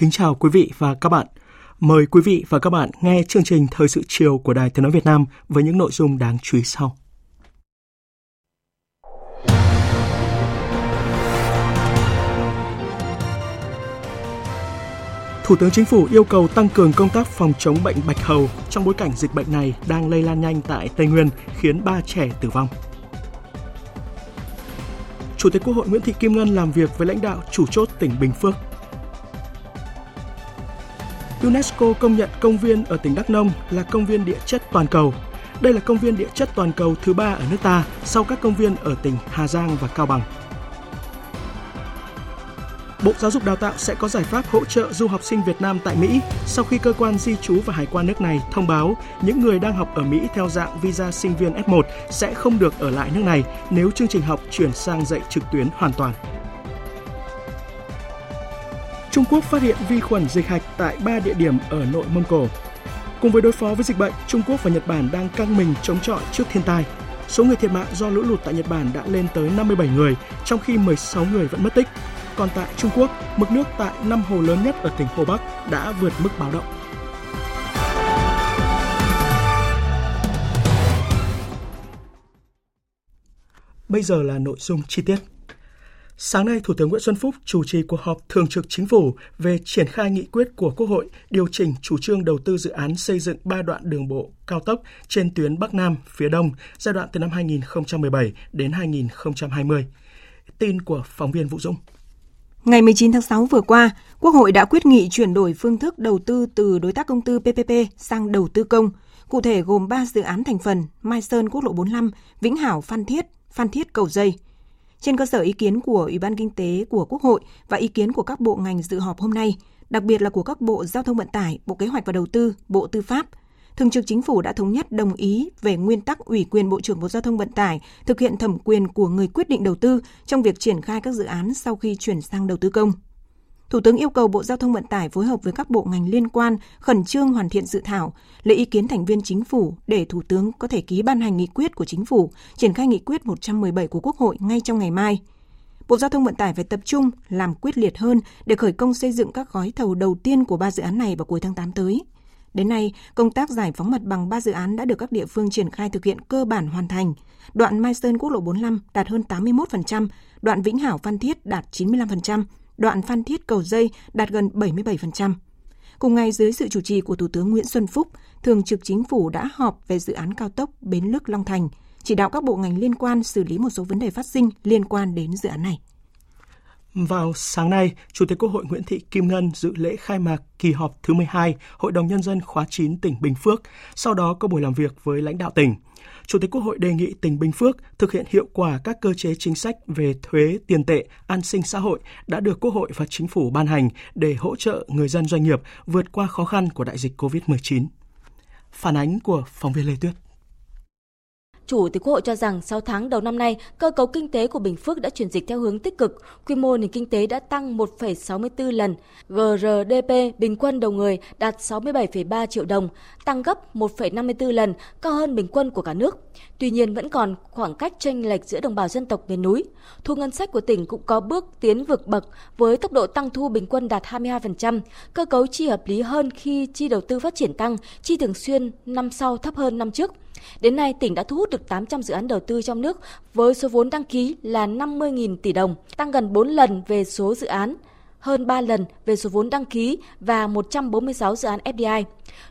Kính chào quý vị và các bạn. Mời quý vị và các bạn nghe chương trình Thời sự chiều của Đài Tiếng Nói Việt Nam với những nội dung đáng chú ý sau. Thủ tướng Chính phủ yêu cầu tăng cường công tác phòng chống bệnh bạch hầu trong bối cảnh dịch bệnh này đang lây lan nhanh tại Tây Nguyên, khiến ba trẻ tử vong. Chủ tịch Quốc hội Nguyễn Thị Kim Ngân làm việc với lãnh đạo chủ chốt tỉnh Bình Phước UNESCO công nhận công viên ở tỉnh Đắk Nông là công viên địa chất toàn cầu. Đây là công viên địa chất toàn cầu thứ ba ở nước ta sau các công viên ở tỉnh Hà Giang và Cao Bằng. Bộ Giáo dục Đào tạo sẽ có giải pháp hỗ trợ du học sinh Việt Nam tại Mỹ sau khi cơ quan di trú và hải quan nước này thông báo những người đang học ở Mỹ theo dạng visa sinh viên F1 sẽ không được ở lại nước này nếu chương trình học chuyển sang dạy trực tuyến hoàn toàn. Trung Quốc phát hiện vi khuẩn dịch hạch tại 3 địa điểm ở nội Mông Cổ. Cùng với đối phó với dịch bệnh, Trung Quốc và Nhật Bản đang căng mình chống chọi trước thiên tai. Số người thiệt mạng do lũ lụt tại Nhật Bản đã lên tới 57 người, trong khi 16 người vẫn mất tích. Còn tại Trung Quốc, mực nước tại năm hồ lớn nhất ở tỉnh Hồ Bắc đã vượt mức báo động. Bây giờ là nội dung chi tiết. Sáng nay, Thủ tướng Nguyễn Xuân Phúc chủ trì cuộc họp thường trực chính phủ về triển khai nghị quyết của Quốc hội điều chỉnh chủ trương đầu tư dự án xây dựng ba đoạn đường bộ cao tốc trên tuyến Bắc Nam phía Đông giai đoạn từ năm 2017 đến 2020. Tin của phóng viên Vũ Dũng. Ngày 19 tháng 6 vừa qua, Quốc hội đã quyết nghị chuyển đổi phương thức đầu tư từ đối tác công tư PPP sang đầu tư công, cụ thể gồm 3 dự án thành phần Mai Sơn Quốc lộ 45, Vĩnh Hảo Phan Thiết, Phan Thiết Cầu Dây – trên cơ sở ý kiến của Ủy ban Kinh tế của Quốc hội và ý kiến của các bộ ngành dự họp hôm nay, đặc biệt là của các Bộ Giao thông Vận tải, Bộ Kế hoạch và Đầu tư, Bộ Tư pháp, Thường trực Chính phủ đã thống nhất đồng ý về nguyên tắc ủy quyền Bộ trưởng Bộ Giao thông Vận tải thực hiện thẩm quyền của người quyết định đầu tư trong việc triển khai các dự án sau khi chuyển sang đầu tư công. Thủ tướng yêu cầu Bộ Giao thông Vận tải phối hợp với các bộ ngành liên quan khẩn trương hoàn thiện dự thảo, lấy ý kiến thành viên chính phủ để Thủ tướng có thể ký ban hành nghị quyết của chính phủ, triển khai nghị quyết 117 của Quốc hội ngay trong ngày mai. Bộ Giao thông Vận tải phải tập trung làm quyết liệt hơn để khởi công xây dựng các gói thầu đầu tiên của ba dự án này vào cuối tháng 8 tới. Đến nay, công tác giải phóng mặt bằng ba dự án đã được các địa phương triển khai thực hiện cơ bản hoàn thành. Đoạn Mai Sơn quốc lộ 45 đạt hơn 81%, đoạn Vĩnh Hảo Phan Thiết đạt 95%, đoạn Phan Thiết Cầu Dây đạt gần 77%. Cùng ngày dưới sự chủ trì của Thủ tướng Nguyễn Xuân Phúc, Thường trực Chính phủ đã họp về dự án cao tốc Bến Lức Long Thành, chỉ đạo các bộ ngành liên quan xử lý một số vấn đề phát sinh liên quan đến dự án này. Vào sáng nay, Chủ tịch Quốc hội Nguyễn Thị Kim Ngân dự lễ khai mạc kỳ họp thứ 12 Hội đồng Nhân dân khóa 9 tỉnh Bình Phước, sau đó có buổi làm việc với lãnh đạo tỉnh. Chủ tịch Quốc hội đề nghị tỉnh Bình Phước thực hiện hiệu quả các cơ chế chính sách về thuế, tiền tệ, an sinh xã hội đã được Quốc hội và Chính phủ ban hành để hỗ trợ người dân doanh nghiệp vượt qua khó khăn của đại dịch COVID-19. Phản ánh của phóng viên Lê Tuyết. Chủ tịch Quốc hội cho rằng 6 tháng đầu năm nay, cơ cấu kinh tế của Bình Phước đã chuyển dịch theo hướng tích cực, quy mô nền kinh tế đã tăng 1,64 lần, GRDP bình quân đầu người đạt 67,3 triệu đồng, tăng gấp 1,54 lần, cao hơn bình quân của cả nước. Tuy nhiên vẫn còn khoảng cách chênh lệch giữa đồng bào dân tộc miền núi. Thu ngân sách của tỉnh cũng có bước tiến vượt bậc với tốc độ tăng thu bình quân đạt 22%, cơ cấu chi hợp lý hơn khi chi đầu tư phát triển tăng, chi thường xuyên năm sau thấp hơn năm trước. Đến nay, tỉnh đã thu hút được 800 dự án đầu tư trong nước với số vốn đăng ký là 50.000 tỷ đồng, tăng gần 4 lần về số dự án. hơn 3 lần về số vốn đăng ký và 146 dự án FDI.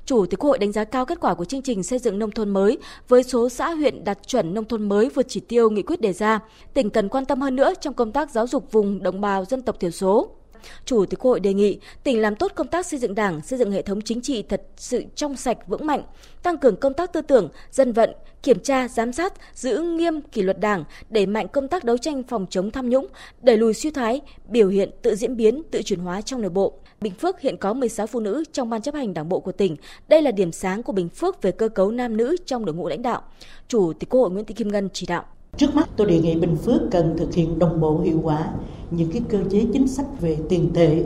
Chủ tịch Quốc hội đánh giá cao kết quả của chương trình xây dựng nông thôn mới với số xã huyện đạt chuẩn nông thôn mới vượt chỉ tiêu nghị quyết đề ra. Tỉnh cần quan tâm hơn nữa trong công tác giáo dục vùng đồng bào dân tộc thiểu số. Chủ tịch Quốc hội đề nghị tỉnh làm tốt công tác xây dựng Đảng, xây dựng hệ thống chính trị thật sự trong sạch vững mạnh, tăng cường công tác tư tưởng, dân vận, kiểm tra, giám sát, giữ nghiêm kỷ luật Đảng, đẩy mạnh công tác đấu tranh phòng chống tham nhũng, đẩy lùi suy thoái, biểu hiện tự diễn biến, tự chuyển hóa trong nội bộ. Bình Phước hiện có 16 phụ nữ trong ban chấp hành đảng bộ của tỉnh. Đây là điểm sáng của Bình Phước về cơ cấu nam nữ trong đội ngũ lãnh đạo. Chủ tịch Quốc hội Nguyễn Thị Kim Ngân chỉ đạo. Trước mắt tôi đề nghị Bình Phước cần thực hiện đồng bộ hiệu quả những cái cơ chế chính sách về tiền tệ,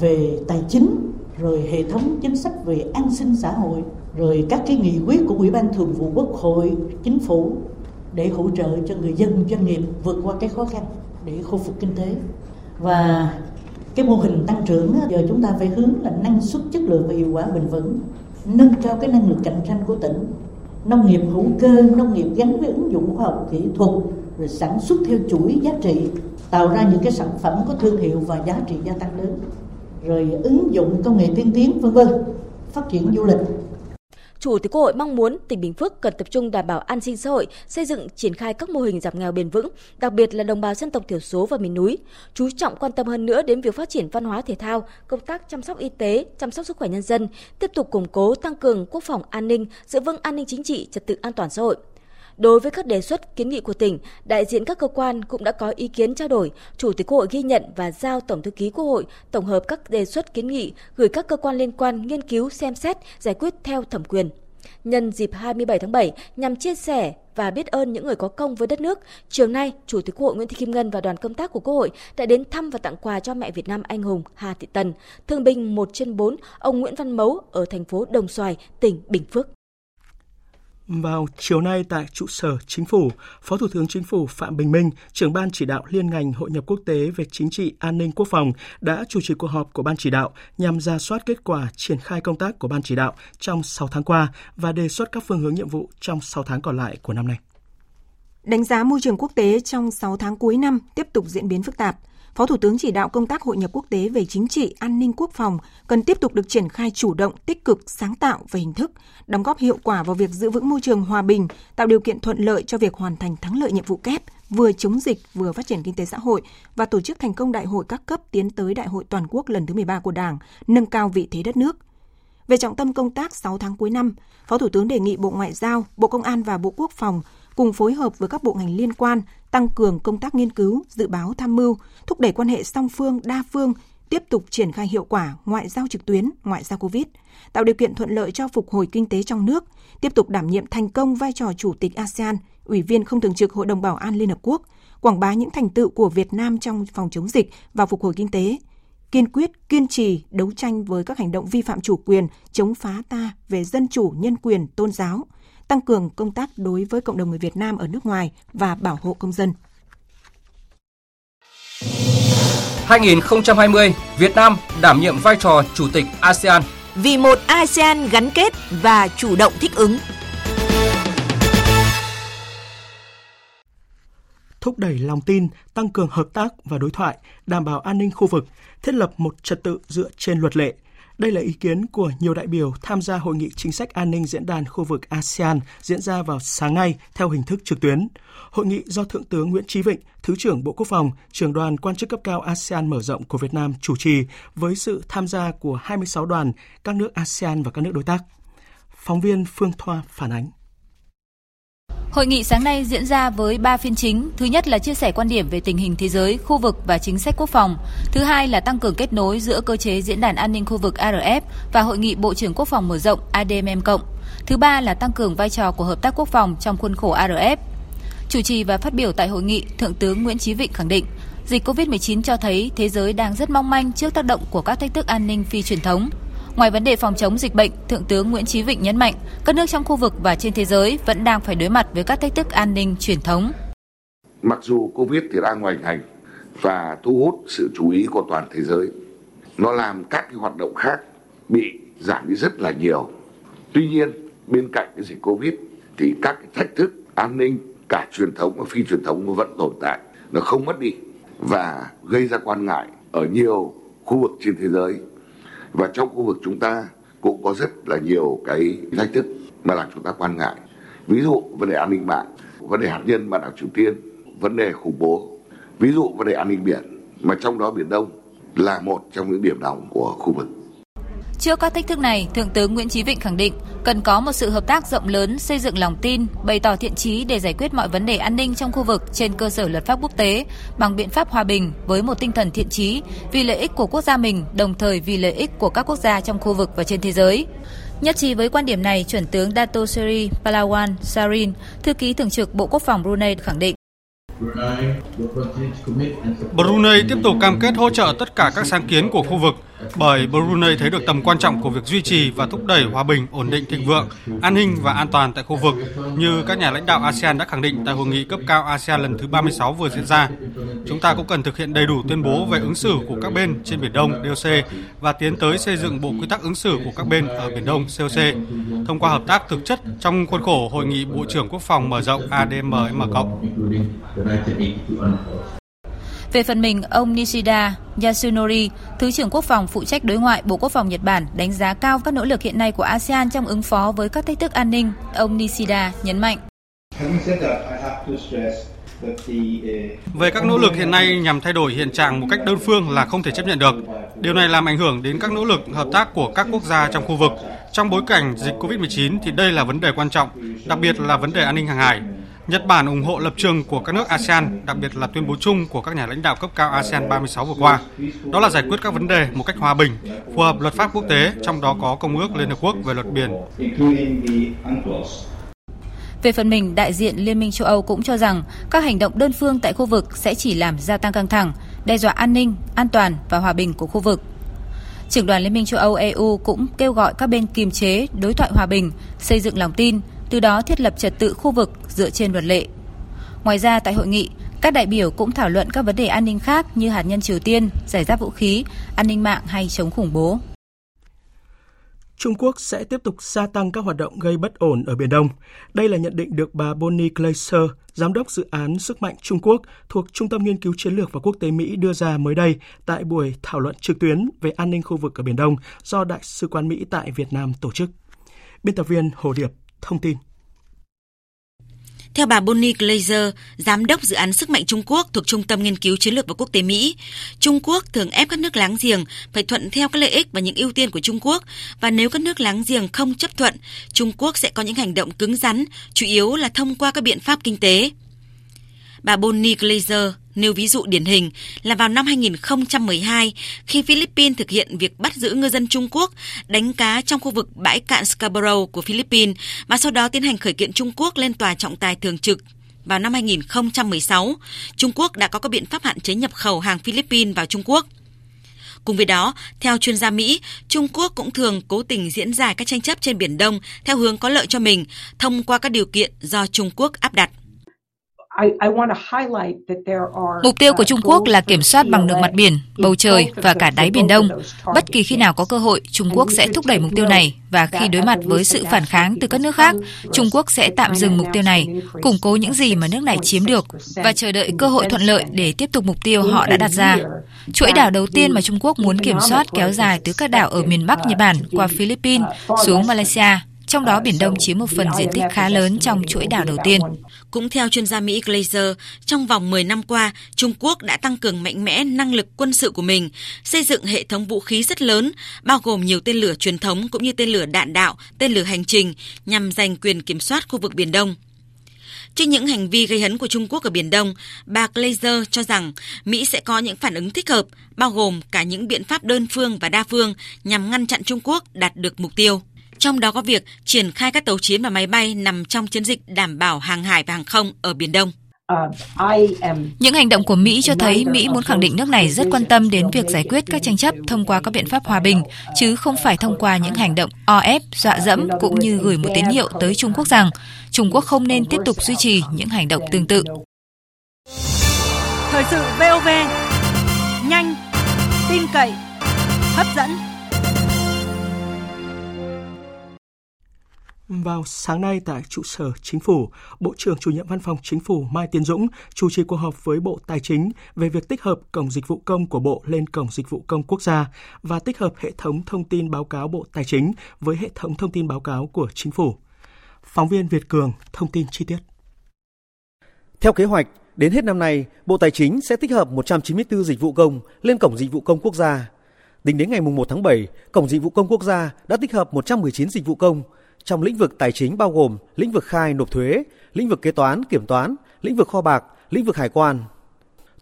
về tài chính, rồi hệ thống chính sách về an sinh xã hội, rồi các cái nghị quyết của Ủy ban Thường vụ Quốc hội, Chính phủ để hỗ trợ cho người dân doanh nghiệp vượt qua cái khó khăn để khôi phục kinh tế. Và cái mô hình tăng trưởng giờ chúng ta phải hướng là năng suất chất lượng và hiệu quả bền vững nâng cao cái năng lực cạnh tranh của tỉnh. Nông nghiệp hữu cơ nông nghiệp gắn với ứng dụng khoa học kỹ thuật rồi sản xuất theo chuỗi giá trị tạo ra những cái sản phẩm có thương hiệu và giá trị gia tăng lớn rồi ứng dụng công nghệ tiên tiến vân vân phát triển du lịch Chủ tịch Quốc hội mong muốn tỉnh Bình Phước cần tập trung đảm bảo an sinh xã hội, xây dựng triển khai các mô hình giảm nghèo bền vững, đặc biệt là đồng bào dân tộc thiểu số và miền núi, chú trọng quan tâm hơn nữa đến việc phát triển văn hóa thể thao, công tác chăm sóc y tế, chăm sóc sức khỏe nhân dân, tiếp tục củng cố tăng cường quốc phòng an ninh, giữ vững an ninh chính trị, trật tự an toàn xã hội. Đối với các đề xuất kiến nghị của tỉnh, đại diện các cơ quan cũng đã có ý kiến trao đổi. Chủ tịch Quốc hội ghi nhận và giao Tổng thư ký Quốc hội tổng hợp các đề xuất kiến nghị gửi các cơ quan liên quan nghiên cứu xem xét, giải quyết theo thẩm quyền. Nhân dịp 27 tháng 7 nhằm chia sẻ và biết ơn những người có công với đất nước, chiều nay, Chủ tịch Quốc hội Nguyễn Thị Kim Ngân và đoàn công tác của Quốc hội đã đến thăm và tặng quà cho mẹ Việt Nam anh hùng Hà Thị Tần, thương binh 1 trên 4, ông Nguyễn Văn Mấu ở thành phố Đồng Xoài, tỉnh Bình Phước. Vào chiều nay tại trụ sở Chính phủ, Phó Thủ tướng Chính phủ Phạm Bình Minh, trưởng ban chỉ đạo liên ngành hội nhập quốc tế về chính trị an ninh quốc phòng đã chủ trì cuộc họp của ban chỉ đạo nhằm ra soát kết quả triển khai công tác của ban chỉ đạo trong 6 tháng qua và đề xuất các phương hướng nhiệm vụ trong 6 tháng còn lại của năm nay. Đánh giá môi trường quốc tế trong 6 tháng cuối năm tiếp tục diễn biến phức tạp – Phó Thủ tướng chỉ đạo công tác hội nhập quốc tế về chính trị, an ninh quốc phòng cần tiếp tục được triển khai chủ động, tích cực, sáng tạo về hình thức, đóng góp hiệu quả vào việc giữ vững môi trường hòa bình, tạo điều kiện thuận lợi cho việc hoàn thành thắng lợi nhiệm vụ kép, vừa chống dịch vừa phát triển kinh tế xã hội và tổ chức thành công đại hội các cấp tiến tới đại hội toàn quốc lần thứ 13 của Đảng, nâng cao vị thế đất nước. Về trọng tâm công tác 6 tháng cuối năm, Phó Thủ tướng đề nghị Bộ Ngoại giao, Bộ Công an và Bộ Quốc phòng cùng phối hợp với các bộ ngành liên quan tăng cường công tác nghiên cứu, dự báo tham mưu, thúc đẩy quan hệ song phương, đa phương, tiếp tục triển khai hiệu quả ngoại giao trực tuyến, ngoại giao Covid, tạo điều kiện thuận lợi cho phục hồi kinh tế trong nước, tiếp tục đảm nhiệm thành công vai trò chủ tịch ASEAN, ủy viên không thường trực Hội đồng Bảo an Liên Hợp Quốc, quảng bá những thành tựu của Việt Nam trong phòng chống dịch và phục hồi kinh tế, kiên quyết, kiên trì đấu tranh với các hành động vi phạm chủ quyền, chống phá ta về dân chủ, nhân quyền, tôn giáo – tăng cường công tác đối với cộng đồng người Việt Nam ở nước ngoài và bảo hộ công dân. 2020, Việt Nam đảm nhiệm vai trò chủ tịch ASEAN. Vì một ASEAN gắn kết và chủ động thích ứng. thúc đẩy lòng tin, tăng cường hợp tác và đối thoại, đảm bảo an ninh khu vực, thiết lập một trật tự dựa trên luật lệ, đây là ý kiến của nhiều đại biểu tham gia hội nghị chính sách an ninh diễn đàn khu vực ASEAN diễn ra vào sáng nay theo hình thức trực tuyến. Hội nghị do Thượng tướng Nguyễn Chí Vịnh, Thứ trưởng Bộ Quốc phòng, trưởng đoàn quan chức cấp cao ASEAN mở rộng của Việt Nam chủ trì với sự tham gia của 26 đoàn các nước ASEAN và các nước đối tác. Phóng viên Phương Thoa phản ánh. Hội nghị sáng nay diễn ra với 3 phiên chính. Thứ nhất là chia sẻ quan điểm về tình hình thế giới, khu vực và chính sách quốc phòng. Thứ hai là tăng cường kết nối giữa cơ chế diễn đàn an ninh khu vực ARF và hội nghị Bộ trưởng Quốc phòng mở rộng ADMM cộng. Thứ ba là tăng cường vai trò của hợp tác quốc phòng trong khuôn khổ ARF. Chủ trì và phát biểu tại hội nghị, Thượng tướng Nguyễn Chí Vịnh khẳng định, dịch COVID-19 cho thấy thế giới đang rất mong manh trước tác động của các thách thức an ninh phi truyền thống. Ngoài vấn đề phòng chống dịch bệnh, Thượng tướng Nguyễn Chí Vịnh nhấn mạnh, các nước trong khu vực và trên thế giới vẫn đang phải đối mặt với các thách thức an ninh truyền thống. Mặc dù Covid thì đang hoành hành và thu hút sự chú ý của toàn thế giới, nó làm các cái hoạt động khác bị giảm đi rất là nhiều. Tuy nhiên, bên cạnh cái dịch Covid thì các cái thách thức an ninh cả truyền thống và phi truyền thống nó vẫn tồn tại, nó không mất đi và gây ra quan ngại ở nhiều khu vực trên thế giới và trong khu vực chúng ta cũng có rất là nhiều cái thách thức mà làm chúng ta quan ngại. Ví dụ vấn đề an ninh mạng, vấn đề hạt nhân mà đảo triều tiên, vấn đề khủng bố. Ví dụ vấn đề an ninh biển, mà trong đó biển đông là một trong những điểm nóng của khu vực. Trước các thách thức này, Thượng tướng Nguyễn Chí Vịnh khẳng định cần có một sự hợp tác rộng lớn, xây dựng lòng tin, bày tỏ thiện chí để giải quyết mọi vấn đề an ninh trong khu vực trên cơ sở luật pháp quốc tế bằng biện pháp hòa bình với một tinh thần thiện chí vì lợi ích của quốc gia mình, đồng thời vì lợi ích của các quốc gia trong khu vực và trên thế giới. Nhất trí với quan điểm này, chuẩn tướng Dato Seri Palawan Sarin, thư ký thường trực Bộ Quốc phòng Brunei khẳng định Brunei tiếp tục cam kết hỗ trợ tất cả các sáng kiến của khu vực bởi Brunei thấy được tầm quan trọng của việc duy trì và thúc đẩy hòa bình, ổn định, thịnh vượng, an ninh và an toàn tại khu vực như các nhà lãnh đạo ASEAN đã khẳng định tại hội nghị cấp cao ASEAN lần thứ 36 vừa diễn ra. Chúng ta cũng cần thực hiện đầy đủ tuyên bố về ứng xử của các bên trên Biển Đông DOC và tiến tới xây dựng bộ quy tắc ứng xử của các bên ở Biển Đông COC thông qua hợp tác thực chất trong khuôn khổ hội nghị Bộ trưởng Quốc phòng mở rộng ADMM+. Về phần mình, ông Nishida Yasunori, Thứ trưởng Quốc phòng phụ trách đối ngoại Bộ Quốc phòng Nhật Bản đánh giá cao các nỗ lực hiện nay của ASEAN trong ứng phó với các thách thức an ninh. Ông Nishida nhấn mạnh. Về các nỗ lực hiện nay nhằm thay đổi hiện trạng một cách đơn phương là không thể chấp nhận được. Điều này làm ảnh hưởng đến các nỗ lực hợp tác của các quốc gia trong khu vực. Trong bối cảnh dịch COVID-19 thì đây là vấn đề quan trọng, đặc biệt là vấn đề an ninh hàng hải. Nhật Bản ủng hộ lập trường của các nước ASEAN, đặc biệt là tuyên bố chung của các nhà lãnh đạo cấp cao ASEAN 36 vừa qua. Đó là giải quyết các vấn đề một cách hòa bình, phù hợp luật pháp quốc tế, trong đó có Công ước Liên Hợp Quốc về luật biển. Về phần mình, đại diện Liên minh châu Âu cũng cho rằng các hành động đơn phương tại khu vực sẽ chỉ làm gia tăng căng thẳng, đe dọa an ninh, an toàn và hòa bình của khu vực. Trưởng đoàn Liên minh châu Âu EU cũng kêu gọi các bên kiềm chế, đối thoại hòa bình, xây dựng lòng tin, từ đó thiết lập trật tự khu vực dựa trên luật lệ. Ngoài ra tại hội nghị, các đại biểu cũng thảo luận các vấn đề an ninh khác như hạt nhân Triều Tiên, giải giáp vũ khí, an ninh mạng hay chống khủng bố. Trung Quốc sẽ tiếp tục gia tăng các hoạt động gây bất ổn ở Biển Đông. Đây là nhận định được bà Bonnie Glaser, giám đốc dự án Sức mạnh Trung Quốc thuộc Trung tâm Nghiên cứu Chiến lược và Quốc tế Mỹ đưa ra mới đây tại buổi thảo luận trực tuyến về an ninh khu vực ở Biển Đông do Đại sứ quán Mỹ tại Việt Nam tổ chức. Biên tập viên Hồ Điệp thông tin. Theo bà Bonnie Glazer, giám đốc dự án sức mạnh Trung Quốc thuộc Trung tâm Nghiên cứu Chiến lược và Quốc tế Mỹ, Trung Quốc thường ép các nước láng giềng phải thuận theo các lợi ích và những ưu tiên của Trung Quốc và nếu các nước láng giềng không chấp thuận, Trung Quốc sẽ có những hành động cứng rắn, chủ yếu là thông qua các biện pháp kinh tế. Bà Bonnie Glazer nêu ví dụ điển hình là vào năm 2012 khi Philippines thực hiện việc bắt giữ ngư dân Trung Quốc đánh cá trong khu vực bãi cạn Scarborough của Philippines và sau đó tiến hành khởi kiện Trung Quốc lên tòa trọng tài thường trực. Vào năm 2016, Trung Quốc đã có các biện pháp hạn chế nhập khẩu hàng Philippines vào Trung Quốc. Cùng với đó, theo chuyên gia Mỹ, Trung Quốc cũng thường cố tình diễn giải các tranh chấp trên Biển Đông theo hướng có lợi cho mình thông qua các điều kiện do Trung Quốc áp đặt. Mục tiêu của Trung Quốc là kiểm soát bằng được mặt biển, bầu trời và cả đáy Biển Đông. Bất kỳ khi nào có cơ hội, Trung Quốc sẽ thúc đẩy mục tiêu này và khi đối mặt với sự phản kháng từ các nước khác, Trung Quốc sẽ tạm dừng mục tiêu này, củng cố những gì mà nước này chiếm được và chờ đợi cơ hội thuận lợi để tiếp tục mục tiêu họ đã đặt ra. Chuỗi đảo đầu tiên mà Trung Quốc muốn kiểm soát kéo dài từ các đảo ở miền Bắc Nhật Bản qua Philippines xuống Malaysia trong đó Biển Đông chiếm một phần diện tích khá lớn trong chuỗi đảo đầu tiên. Cũng theo chuyên gia Mỹ Glazer, trong vòng 10 năm qua, Trung Quốc đã tăng cường mạnh mẽ năng lực quân sự của mình, xây dựng hệ thống vũ khí rất lớn, bao gồm nhiều tên lửa truyền thống cũng như tên lửa đạn đạo, tên lửa hành trình, nhằm giành quyền kiểm soát khu vực Biển Đông. Trước những hành vi gây hấn của Trung Quốc ở Biển Đông, bà Glazer cho rằng Mỹ sẽ có những phản ứng thích hợp, bao gồm cả những biện pháp đơn phương và đa phương nhằm ngăn chặn Trung Quốc đạt được mục tiêu trong đó có việc triển khai các tàu chiến và máy bay nằm trong chiến dịch đảm bảo hàng hải và hàng không ở Biển Đông. Những hành động của Mỹ cho thấy Mỹ muốn khẳng định nước này rất quan tâm đến việc giải quyết các tranh chấp thông qua các biện pháp hòa bình, chứ không phải thông qua những hành động o ép, dọa dẫm cũng như gửi một tín hiệu tới Trung Quốc rằng Trung Quốc không nên tiếp tục duy trì những hành động tương tự. Thời sự VOV, nhanh, tin cậy, hấp dẫn. Vào sáng nay tại trụ sở Chính phủ, Bộ trưởng chủ nhiệm Văn phòng Chính phủ Mai Tiến Dũng chủ trì cuộc họp với Bộ Tài chính về việc tích hợp Cổng Dịch vụ Công của Bộ lên Cổng Dịch vụ Công Quốc gia và tích hợp hệ thống thông tin báo cáo Bộ Tài chính với hệ thống thông tin báo cáo của Chính phủ. Phóng viên Việt Cường thông tin chi tiết. Theo kế hoạch, đến hết năm nay, Bộ Tài chính sẽ tích hợp 194 dịch vụ công lên Cổng Dịch vụ Công Quốc gia. Tính đến ngày 1 tháng 7, Cổng Dịch vụ Công Quốc gia đã tích hợp 119 dịch vụ công, trong lĩnh vực tài chính bao gồm lĩnh vực khai nộp thuế, lĩnh vực kế toán, kiểm toán, lĩnh vực kho bạc, lĩnh vực hải quan.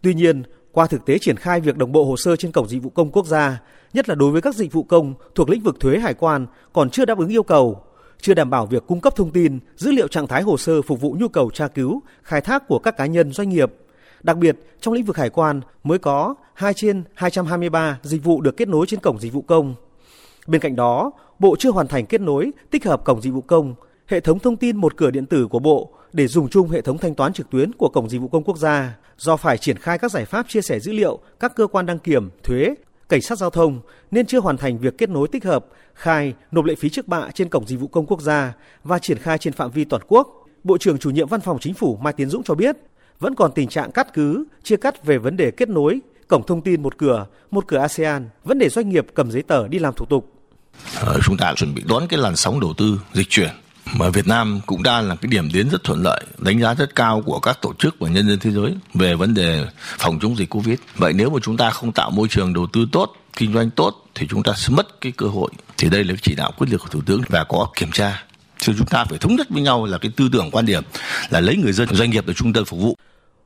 Tuy nhiên, qua thực tế triển khai việc đồng bộ hồ sơ trên cổng dịch vụ công quốc gia, nhất là đối với các dịch vụ công thuộc lĩnh vực thuế hải quan còn chưa đáp ứng yêu cầu, chưa đảm bảo việc cung cấp thông tin, dữ liệu trạng thái hồ sơ phục vụ nhu cầu tra cứu, khai thác của các cá nhân doanh nghiệp. Đặc biệt, trong lĩnh vực hải quan mới có 2 trên 223 dịch vụ được kết nối trên cổng dịch vụ công. Bên cạnh đó, Bộ chưa hoàn thành kết nối, tích hợp cổng dịch vụ công, hệ thống thông tin một cửa điện tử của Bộ để dùng chung hệ thống thanh toán trực tuyến của cổng dịch vụ công quốc gia do phải triển khai các giải pháp chia sẻ dữ liệu các cơ quan đăng kiểm, thuế, cảnh sát giao thông nên chưa hoàn thành việc kết nối tích hợp, khai, nộp lệ phí trước bạ trên cổng dịch vụ công quốc gia và triển khai trên phạm vi toàn quốc. Bộ trưởng chủ nhiệm Văn phòng Chính phủ Mai Tiến Dũng cho biết, vẫn còn tình trạng cắt cứ, chia cắt về vấn đề kết nối cổng thông tin một cửa, một cửa ASEAN, vẫn để doanh nghiệp cầm giấy tờ đi làm thủ tục Ờ, chúng ta chuẩn bị đón cái làn sóng đầu tư dịch chuyển mà Việt Nam cũng đang là cái điểm đến rất thuận lợi, đánh giá rất cao của các tổ chức và nhân dân thế giới về vấn đề phòng chống dịch Covid. Vậy nếu mà chúng ta không tạo môi trường đầu tư tốt, kinh doanh tốt thì chúng ta sẽ mất cái cơ hội. Thì đây là chỉ đạo quyết liệt của Thủ tướng và có kiểm tra. Chứ chúng ta phải thống nhất với nhau là cái tư tưởng quan điểm là lấy người dân doanh nghiệp là trung tâm phục vụ.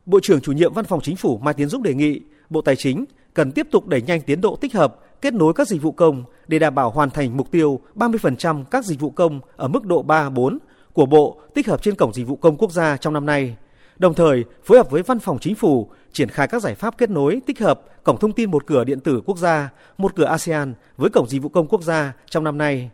Bộ trưởng chủ nhiệm Văn phòng Chính phủ Mai Tiến Dũng đề nghị Bộ Tài chính cần tiếp tục đẩy nhanh tiến độ tích hợp kết nối các dịch vụ công để đảm bảo hoàn thành mục tiêu 30% các dịch vụ công ở mức độ 3, 4 của Bộ tích hợp trên Cổng Dịch vụ Công Quốc gia trong năm nay. Đồng thời, phối hợp với Văn phòng Chính phủ triển khai các giải pháp kết nối tích hợp Cổng Thông tin một cửa điện tử quốc gia, một cửa ASEAN với Cổng Dịch vụ Công Quốc gia trong năm nay.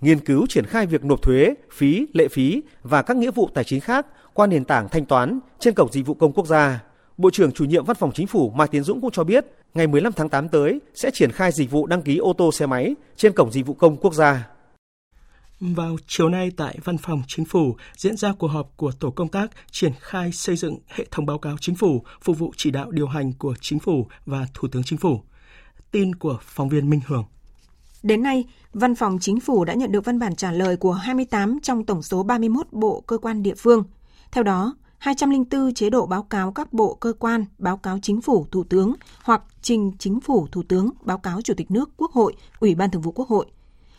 Nghiên cứu triển khai việc nộp thuế, phí, lệ phí và các nghĩa vụ tài chính khác qua nền tảng thanh toán trên Cổng Dịch vụ Công Quốc gia. Bộ trưởng chủ nhiệm Văn phòng Chính phủ Mai Tiến Dũng cũng cho biết ngày 15 tháng 8 tới sẽ triển khai dịch vụ đăng ký ô tô xe máy trên cổng dịch vụ công quốc gia. Vào chiều nay tại Văn phòng Chính phủ diễn ra cuộc họp của tổ công tác triển khai xây dựng hệ thống báo cáo chính phủ phục vụ chỉ đạo điều hành của Chính phủ và Thủ tướng Chính phủ. Tin của phóng viên Minh Hường. Đến nay, Văn phòng Chính phủ đã nhận được văn bản trả lời của 28 trong tổng số 31 bộ cơ quan địa phương. Theo đó, 204 chế độ báo cáo các bộ cơ quan, báo cáo chính phủ, thủ tướng hoặc trình chính phủ, thủ tướng, báo cáo chủ tịch nước, quốc hội, ủy ban thường vụ quốc hội.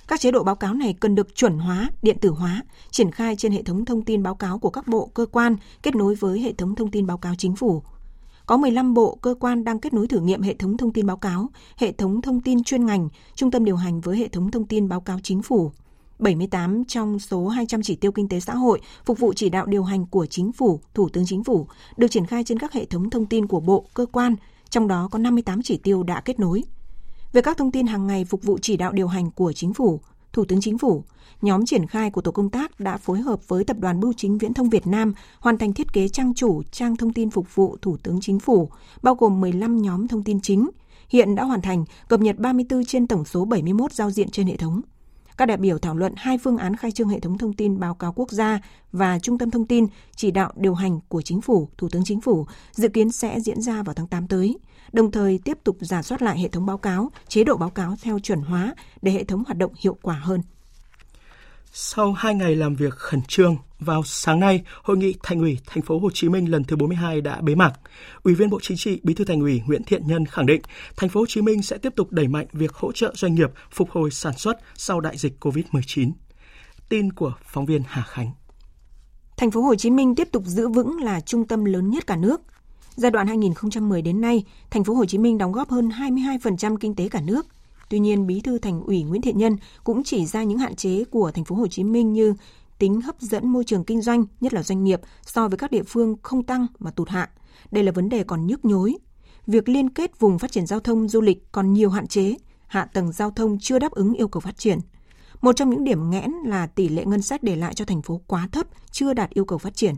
Các chế độ báo cáo này cần được chuẩn hóa, điện tử hóa, triển khai trên hệ thống thông tin báo cáo của các bộ cơ quan kết nối với hệ thống thông tin báo cáo chính phủ. Có 15 bộ cơ quan đang kết nối thử nghiệm hệ thống thông tin báo cáo, hệ thống thông tin chuyên ngành, trung tâm điều hành với hệ thống thông tin báo cáo chính phủ. 78 trong số 200 chỉ tiêu kinh tế xã hội phục vụ chỉ đạo điều hành của chính phủ, thủ tướng chính phủ được triển khai trên các hệ thống thông tin của bộ, cơ quan, trong đó có 58 chỉ tiêu đã kết nối. Về các thông tin hàng ngày phục vụ chỉ đạo điều hành của chính phủ, Thủ tướng Chính phủ, nhóm triển khai của tổ công tác đã phối hợp với Tập đoàn Bưu chính Viễn thông Việt Nam hoàn thành thiết kế trang chủ trang thông tin phục vụ Thủ tướng Chính phủ, bao gồm 15 nhóm thông tin chính. Hiện đã hoàn thành cập nhật 34 trên tổng số 71 giao diện trên hệ thống. Các đại biểu thảo luận hai phương án khai trương hệ thống thông tin báo cáo quốc gia và trung tâm thông tin chỉ đạo điều hành của chính phủ, Thủ tướng Chính phủ dự kiến sẽ diễn ra vào tháng 8 tới. Đồng thời tiếp tục giả soát lại hệ thống báo cáo, chế độ báo cáo theo chuẩn hóa để hệ thống hoạt động hiệu quả hơn. Sau hai ngày làm việc khẩn trương, vào sáng nay, hội nghị Thành ủy Thành phố Hồ Chí Minh lần thứ 42 đã bế mạc. Ủy viên Bộ Chính trị, Bí thư Thành ủy Nguyễn Thiện Nhân khẳng định, Thành phố Hồ Chí Minh sẽ tiếp tục đẩy mạnh việc hỗ trợ doanh nghiệp phục hồi sản xuất sau đại dịch COVID-19. Tin của phóng viên Hà Khánh. Thành phố Hồ Chí Minh tiếp tục giữ vững là trung tâm lớn nhất cả nước. Giai đoạn 2010 đến nay, Thành phố Hồ Chí Minh đóng góp hơn 22% kinh tế cả nước. Tuy nhiên, Bí thư Thành ủy Nguyễn Thiện Nhân cũng chỉ ra những hạn chế của Thành phố Hồ Chí Minh như tính hấp dẫn môi trường kinh doanh, nhất là doanh nghiệp, so với các địa phương không tăng mà tụt hạ. Đây là vấn đề còn nhức nhối. Việc liên kết vùng phát triển giao thông du lịch còn nhiều hạn chế, hạ tầng giao thông chưa đáp ứng yêu cầu phát triển. Một trong những điểm nghẽn là tỷ lệ ngân sách để lại cho thành phố quá thấp, chưa đạt yêu cầu phát triển.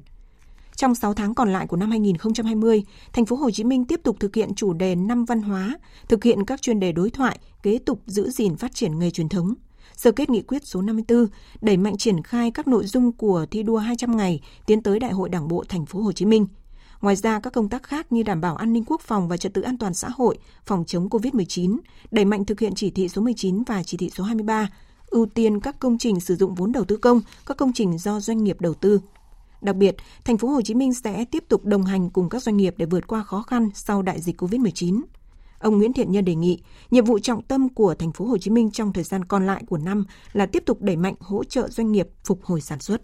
Trong 6 tháng còn lại của năm 2020, thành phố Hồ Chí Minh tiếp tục thực hiện chủ đề năm văn hóa, thực hiện các chuyên đề đối thoại, kế tục giữ gìn phát triển nghề truyền thống, sơ kết nghị quyết số 54, đẩy mạnh triển khai các nội dung của thi đua 200 ngày tiến tới Đại hội Đảng bộ thành phố Hồ Chí Minh. Ngoài ra, các công tác khác như đảm bảo an ninh quốc phòng và trật tự an toàn xã hội, phòng chống COVID-19, đẩy mạnh thực hiện chỉ thị số 19 và chỉ thị số 23, ưu tiên các công trình sử dụng vốn đầu tư công, các công trình do doanh nghiệp đầu tư. Đặc biệt, thành phố Hồ Chí Minh sẽ tiếp tục đồng hành cùng các doanh nghiệp để vượt qua khó khăn sau đại dịch COVID-19. Ông Nguyễn Thiện Nhân đề nghị, nhiệm vụ trọng tâm của thành phố Hồ Chí Minh trong thời gian còn lại của năm là tiếp tục đẩy mạnh hỗ trợ doanh nghiệp phục hồi sản xuất.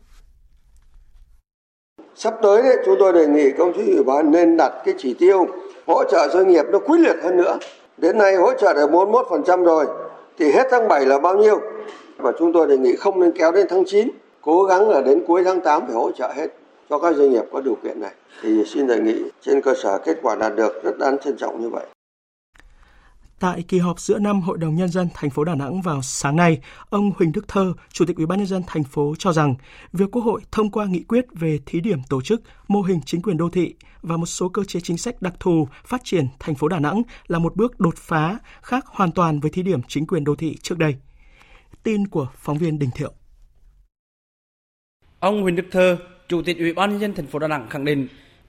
Sắp tới đấy, chúng tôi đề nghị công chí ủy ban nên đặt cái chỉ tiêu hỗ trợ doanh nghiệp nó quyết liệt hơn nữa. Đến nay hỗ trợ được 41% rồi, thì hết tháng 7 là bao nhiêu? Và chúng tôi đề nghị không nên kéo đến tháng 9, cố gắng là đến cuối tháng 8 phải hỗ trợ hết cho các doanh nghiệp có điều kiện này. Thì xin đề nghị trên cơ sở kết quả đạt được rất đáng trân trọng như vậy. Tại kỳ họp giữa năm Hội đồng nhân dân thành phố Đà Nẵng vào sáng nay, ông Huỳnh Đức Thơ, Chủ tịch Ủy ban nhân dân thành phố cho rằng việc Quốc hội thông qua nghị quyết về thí điểm tổ chức mô hình chính quyền đô thị và một số cơ chế chính sách đặc thù phát triển thành phố Đà Nẵng là một bước đột phá khác hoàn toàn với thí điểm chính quyền đô thị trước đây. Tin của phóng viên Đình Thiệu. Ông Huỳnh Đức Thơ, Chủ tịch Ủy ban nhân dân thành phố Đà Nẵng khẳng định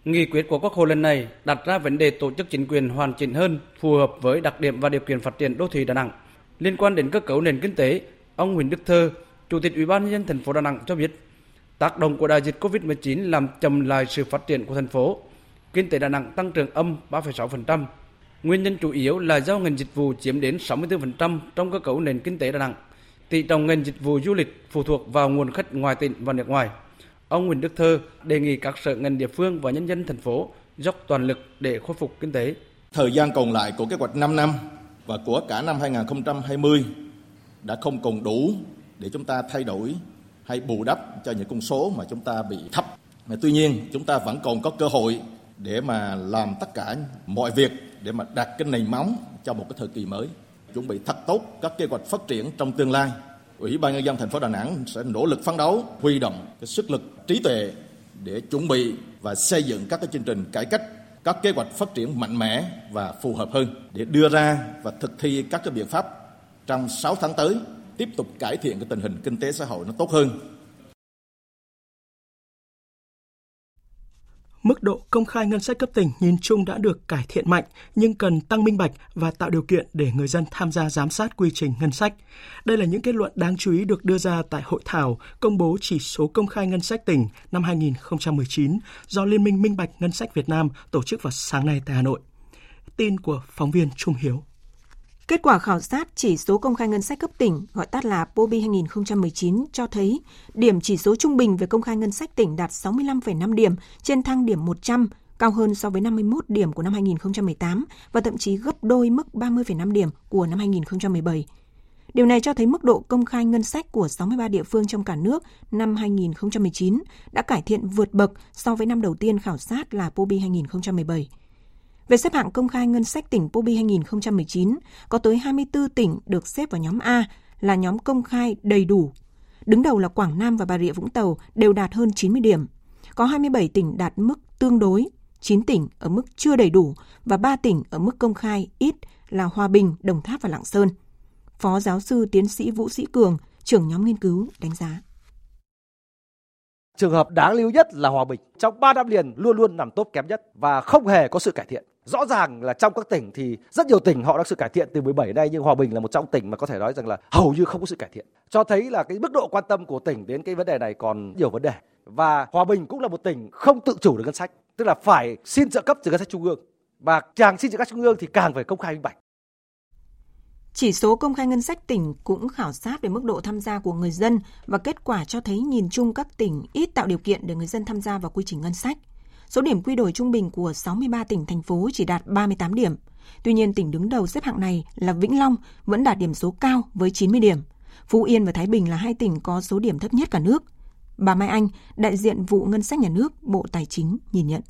Nghị quyết của Quốc hội lần này đặt ra vấn đề tổ chức chính quyền hoàn chỉnh hơn, phù hợp với đặc điểm và điều kiện phát triển đô thị Đà Nẵng. Liên quan đến cơ cấu nền kinh tế, ông Huỳnh Đức Thơ, Chủ tịch Ủy ban nhân dân thành phố Đà Nẵng cho biết, tác động của đại dịch Covid-19 làm chậm lại sự phát triển của thành phố. Kinh tế Đà Nẵng tăng trưởng âm 3,6%. Nguyên nhân chủ yếu là do ngành dịch vụ chiếm đến 64% trong cơ cấu nền kinh tế Đà Nẵng. Tỷ trọng ngành dịch vụ du lịch phụ thuộc vào nguồn khách ngoài tỉnh và nước ngoài. Ông Nguyễn Đức Thơ đề nghị các sở ngành địa phương và nhân dân thành phố dốc toàn lực để khôi phục kinh tế. Thời gian còn lại của kế hoạch 5 năm và của cả năm 2020 đã không còn đủ để chúng ta thay đổi hay bù đắp cho những con số mà chúng ta bị thấp. Mà tuy nhiên, chúng ta vẫn còn có cơ hội để mà làm tất cả mọi việc để mà đặt cái nền móng cho một cái thời kỳ mới. Chuẩn bị thật tốt các kế hoạch phát triển trong tương lai Ủy ban nhân dân thành phố Đà Nẵng sẽ nỗ lực phấn đấu, huy động cái sức lực trí tuệ để chuẩn bị và xây dựng các cái chương trình cải cách, các kế hoạch phát triển mạnh mẽ và phù hợp hơn. Để đưa ra và thực thi các cái biện pháp trong 6 tháng tới tiếp tục cải thiện cái tình hình kinh tế xã hội nó tốt hơn. Mức độ công khai ngân sách cấp tỉnh nhìn chung đã được cải thiện mạnh, nhưng cần tăng minh bạch và tạo điều kiện để người dân tham gia giám sát quy trình ngân sách. Đây là những kết luận đáng chú ý được đưa ra tại hội thảo công bố chỉ số công khai ngân sách tỉnh năm 2019 do Liên minh Minh bạch Ngân sách Việt Nam tổ chức vào sáng nay tại Hà Nội. Tin của phóng viên Trung Hiếu. Kết quả khảo sát chỉ số công khai ngân sách cấp tỉnh, gọi tắt là POBI 2019, cho thấy điểm chỉ số trung bình về công khai ngân sách tỉnh đạt 65,5 điểm trên thang điểm 100, cao hơn so với 51 điểm của năm 2018 và thậm chí gấp đôi mức 30,5 điểm của năm 2017. Điều này cho thấy mức độ công khai ngân sách của 63 địa phương trong cả nước năm 2019 đã cải thiện vượt bậc so với năm đầu tiên khảo sát là POBI 2017. Về xếp hạng công khai ngân sách tỉnh Pobi 2019, có tới 24 tỉnh được xếp vào nhóm A là nhóm công khai đầy đủ. Đứng đầu là Quảng Nam và Bà Rịa Vũng Tàu đều đạt hơn 90 điểm. Có 27 tỉnh đạt mức tương đối, 9 tỉnh ở mức chưa đầy đủ và 3 tỉnh ở mức công khai ít là Hòa Bình, Đồng Tháp và Lạng Sơn. Phó giáo sư tiến sĩ Vũ Sĩ Cường, trưởng nhóm nghiên cứu đánh giá. Trường hợp đáng lưu nhất là Hòa Bình. Trong 3 năm liền luôn luôn nằm tốt kém nhất và không hề có sự cải thiện rõ ràng là trong các tỉnh thì rất nhiều tỉnh họ đã sự cải thiện từ 17 nay nhưng Hòa Bình là một trong tỉnh mà có thể nói rằng là hầu như không có sự cải thiện. Cho thấy là cái mức độ quan tâm của tỉnh đến cái vấn đề này còn nhiều vấn đề. Và Hòa Bình cũng là một tỉnh không tự chủ được ngân sách, tức là phải xin trợ cấp từ ngân sách trung ương. Và càng xin trợ cấp trung ương thì càng phải công khai minh bạch. Chỉ số công khai ngân sách tỉnh cũng khảo sát về mức độ tham gia của người dân và kết quả cho thấy nhìn chung các tỉnh ít tạo điều kiện để người dân tham gia vào quy trình ngân sách số điểm quy đổi trung bình của 63 tỉnh thành phố chỉ đạt 38 điểm. Tuy nhiên, tỉnh đứng đầu xếp hạng này là Vĩnh Long vẫn đạt điểm số cao với 90 điểm. Phú Yên và Thái Bình là hai tỉnh có số điểm thấp nhất cả nước. Bà Mai Anh, đại diện vụ ngân sách nhà nước, Bộ Tài chính nhìn nhận.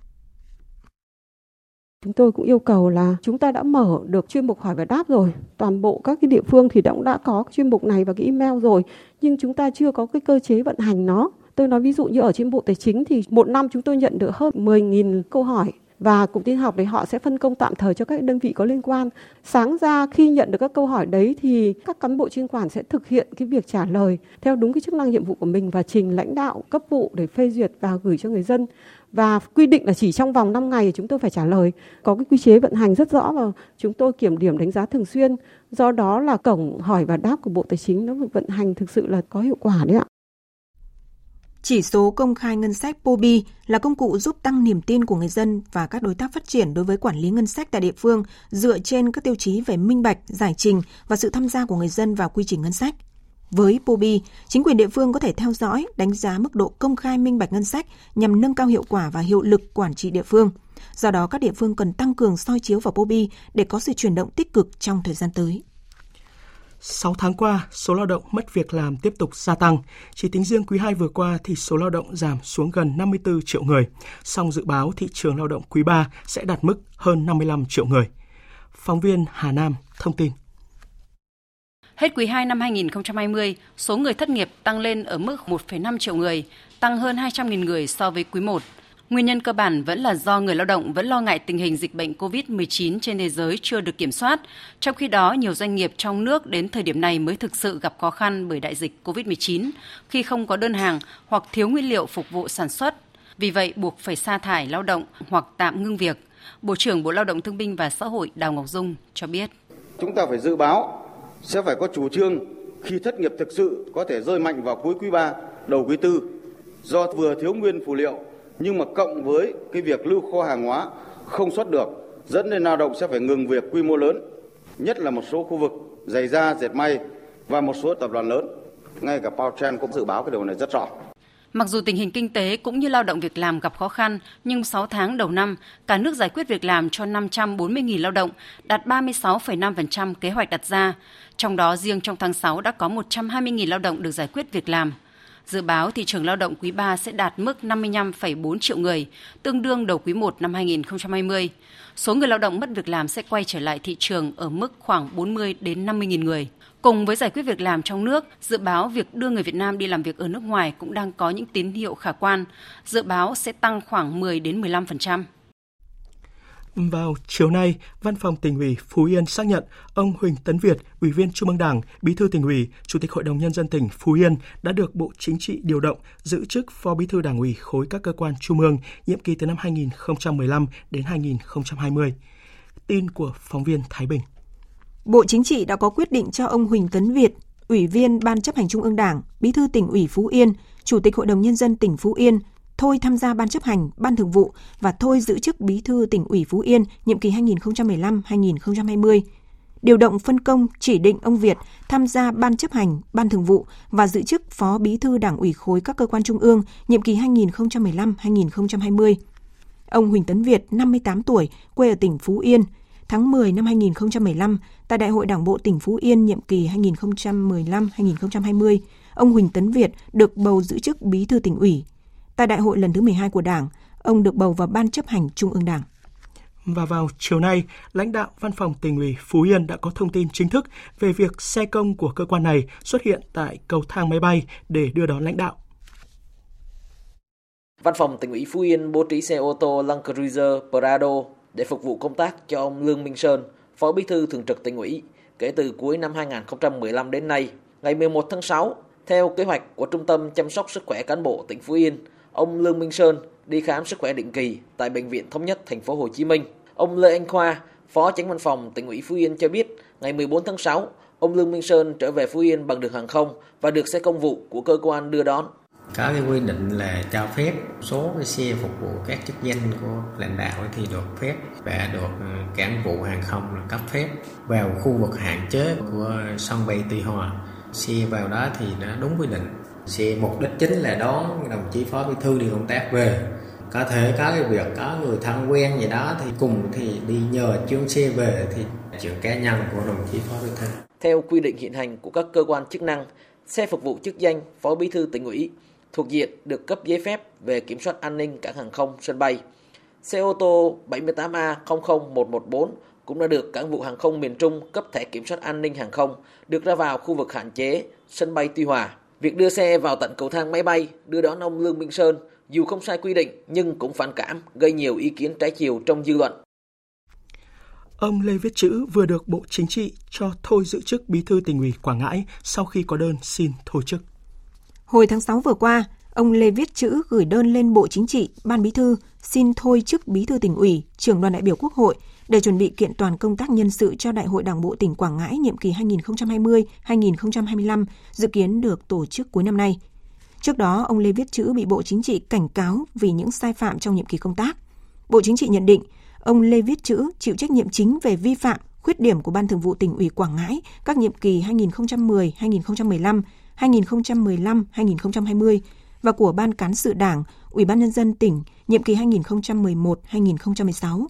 Chúng tôi cũng yêu cầu là chúng ta đã mở được chuyên mục hỏi và đáp rồi. Toàn bộ các cái địa phương thì cũng đã có chuyên mục này và cái email rồi, nhưng chúng ta chưa có cái cơ chế vận hành nó. Tôi nói ví dụ như ở trên Bộ Tài chính thì một năm chúng tôi nhận được hơn 10.000 câu hỏi và cục tin học thì họ sẽ phân công tạm thời cho các đơn vị có liên quan. Sáng ra khi nhận được các câu hỏi đấy thì các cán bộ chuyên quản sẽ thực hiện cái việc trả lời theo đúng cái chức năng nhiệm vụ của mình và trình lãnh đạo cấp vụ để phê duyệt và gửi cho người dân và quy định là chỉ trong vòng 5 ngày chúng tôi phải trả lời. Có cái quy chế vận hành rất rõ và chúng tôi kiểm điểm đánh giá thường xuyên. Do đó là cổng hỏi và đáp của Bộ Tài chính nó vận hành thực sự là có hiệu quả đấy ạ. Chỉ số công khai ngân sách POBI là công cụ giúp tăng niềm tin của người dân và các đối tác phát triển đối với quản lý ngân sách tại địa phương dựa trên các tiêu chí về minh bạch, giải trình và sự tham gia của người dân vào quy trình ngân sách. Với POBI, chính quyền địa phương có thể theo dõi, đánh giá mức độ công khai minh bạch ngân sách nhằm nâng cao hiệu quả và hiệu lực quản trị địa phương. Do đó, các địa phương cần tăng cường soi chiếu vào POBI để có sự chuyển động tích cực trong thời gian tới. 6 tháng qua, số lao động mất việc làm tiếp tục gia tăng. Chỉ tính riêng quý 2 vừa qua thì số lao động giảm xuống gần 54 triệu người. Song dự báo thị trường lao động quý 3 sẽ đạt mức hơn 55 triệu người. Phóng viên Hà Nam thông tin. Hết quý 2 năm 2020, số người thất nghiệp tăng lên ở mức 1,5 triệu người, tăng hơn 200.000 người so với quý 1. Nguyên nhân cơ bản vẫn là do người lao động vẫn lo ngại tình hình dịch bệnh COVID-19 trên thế giới chưa được kiểm soát. Trong khi đó, nhiều doanh nghiệp trong nước đến thời điểm này mới thực sự gặp khó khăn bởi đại dịch COVID-19 khi không có đơn hàng hoặc thiếu nguyên liệu phục vụ sản xuất. Vì vậy, buộc phải sa thải lao động hoặc tạm ngưng việc. Bộ trưởng Bộ Lao động Thương binh và Xã hội Đào Ngọc Dung cho biết. Chúng ta phải dự báo sẽ phải có chủ trương khi thất nghiệp thực sự có thể rơi mạnh vào cuối quý 3, đầu quý 4 do vừa thiếu nguyên phụ liệu nhưng mà cộng với cái việc lưu kho hàng hóa không xuất được dẫn đến lao động sẽ phải ngừng việc quy mô lớn, nhất là một số khu vực giày da, dệt may và một số tập đoàn lớn. Ngay cả Paul Chen cũng dự báo cái điều này rất rõ. Mặc dù tình hình kinh tế cũng như lao động việc làm gặp khó khăn, nhưng 6 tháng đầu năm, cả nước giải quyết việc làm cho 540.000 lao động, đạt 36,5% kế hoạch đặt ra. Trong đó, riêng trong tháng 6 đã có 120.000 lao động được giải quyết việc làm. Dự báo thị trường lao động quý 3 sẽ đạt mức 55,4 triệu người, tương đương đầu quý 1 năm 2020. Số người lao động mất việc làm sẽ quay trở lại thị trường ở mức khoảng 40 đến 50 nghìn người. Cùng với giải quyết việc làm trong nước, dự báo việc đưa người Việt Nam đi làm việc ở nước ngoài cũng đang có những tín hiệu khả quan. Dự báo sẽ tăng khoảng 10 đến 15%. Vào chiều nay, Văn phòng tỉnh ủy Phú Yên xác nhận ông Huỳnh Tấn Việt, Ủy viên Trung ương Đảng, Bí thư tỉnh ủy, Chủ tịch Hội đồng nhân dân tỉnh Phú Yên đã được Bộ Chính trị điều động giữ chức Phó Bí thư Đảng ủy khối các cơ quan trung ương nhiệm kỳ từ năm 2015 đến 2020. Tin của phóng viên Thái Bình. Bộ Chính trị đã có quyết định cho ông Huỳnh Tấn Việt, Ủy viên Ban chấp hành Trung ương Đảng, Bí thư tỉnh ủy Phú Yên, Chủ tịch Hội đồng nhân dân tỉnh Phú Yên thôi tham gia ban chấp hành, ban thường vụ và thôi giữ chức bí thư tỉnh ủy Phú Yên nhiệm kỳ 2015-2020. Điều động phân công chỉ định ông Việt tham gia ban chấp hành, ban thường vụ và giữ chức phó bí thư đảng ủy khối các cơ quan trung ương nhiệm kỳ 2015-2020. Ông Huỳnh Tấn Việt, 58 tuổi, quê ở tỉnh Phú Yên. Tháng 10 năm 2015, tại Đại hội Đảng bộ tỉnh Phú Yên nhiệm kỳ 2015-2020, ông Huỳnh Tấn Việt được bầu giữ chức bí thư tỉnh ủy. Tại đại hội lần thứ 12 của Đảng, ông được bầu vào Ban chấp hành Trung ương Đảng. Và vào chiều nay, lãnh đạo Văn phòng tỉnh ủy Phú Yên đã có thông tin chính thức về việc xe công của cơ quan này xuất hiện tại cầu thang máy bay để đưa đón lãnh đạo. Văn phòng tỉnh ủy Phú Yên bố trí xe ô tô Land Cruiser Prado để phục vụ công tác cho ông Lương Minh Sơn, Phó Bí thư Thường trực tỉnh ủy, kể từ cuối năm 2015 đến nay. Ngày 11 tháng 6, theo kế hoạch của Trung tâm Chăm sóc Sức khỏe Cán bộ tỉnh Phú Yên, ông Lương Minh Sơn đi khám sức khỏe định kỳ tại Bệnh viện Thống nhất thành phố Hồ Chí Minh. Ông Lê Anh Khoa, Phó Chánh Văn phòng tỉnh ủy Phú Yên cho biết, ngày 14 tháng 6, ông Lương Minh Sơn trở về Phú Yên bằng đường hàng không và được xe công vụ của cơ quan đưa đón. Có cái quy định là cho phép số cái xe phục vụ các chức danh của lãnh đạo thì được phép và được cảng vụ hàng không là cấp phép vào khu vực hạn chế của sân bay Tuy Hòa. Xe vào đó thì nó đúng quy định xe mục đích chính là đón đồng chí phó bí thư đi công tác về. Có thể có cái việc có người thân quen gì đó thì cùng thì đi nhờ chuyến xe về thì chuyện cá nhân của đồng chí phó bí thư. Theo quy định hiện hành của các cơ quan chức năng, xe phục vụ chức danh phó bí thư tỉnh ủy thuộc diện được cấp giấy phép về kiểm soát an ninh cảng hàng không sân bay. Xe ô tô 78A00114 cũng đã được cảng vụ hàng không miền Trung cấp thẻ kiểm soát an ninh hàng không, được ra vào khu vực hạn chế, sân bay Tuy Hòa. Việc đưa xe vào tận cầu thang máy bay đưa đón ông Lương Minh Sơn dù không sai quy định nhưng cũng phản cảm, gây nhiều ý kiến trái chiều trong dư luận. Ông Lê Viết Chữ vừa được Bộ Chính trị cho thôi giữ chức Bí thư tỉnh ủy Quảng Ngãi sau khi có đơn xin thôi chức. Hồi tháng 6 vừa qua, ông Lê Viết Chữ gửi đơn lên Bộ Chính trị, Ban Bí thư xin thôi chức Bí thư tỉnh ủy, trưởng đoàn đại biểu Quốc hội để chuẩn bị kiện toàn công tác nhân sự cho Đại hội Đảng bộ tỉnh Quảng Ngãi nhiệm kỳ 2020-2025 dự kiến được tổ chức cuối năm nay. Trước đó, ông Lê Viết Chữ bị Bộ Chính trị cảnh cáo vì những sai phạm trong nhiệm kỳ công tác. Bộ Chính trị nhận định ông Lê Viết Chữ chịu trách nhiệm chính về vi phạm, khuyết điểm của Ban Thường vụ tỉnh ủy Quảng Ngãi các nhiệm kỳ 2010-2015, 2015-2020 và của Ban Cán sự Đảng, Ủy ban Nhân dân tỉnh nhiệm kỳ 2011-2016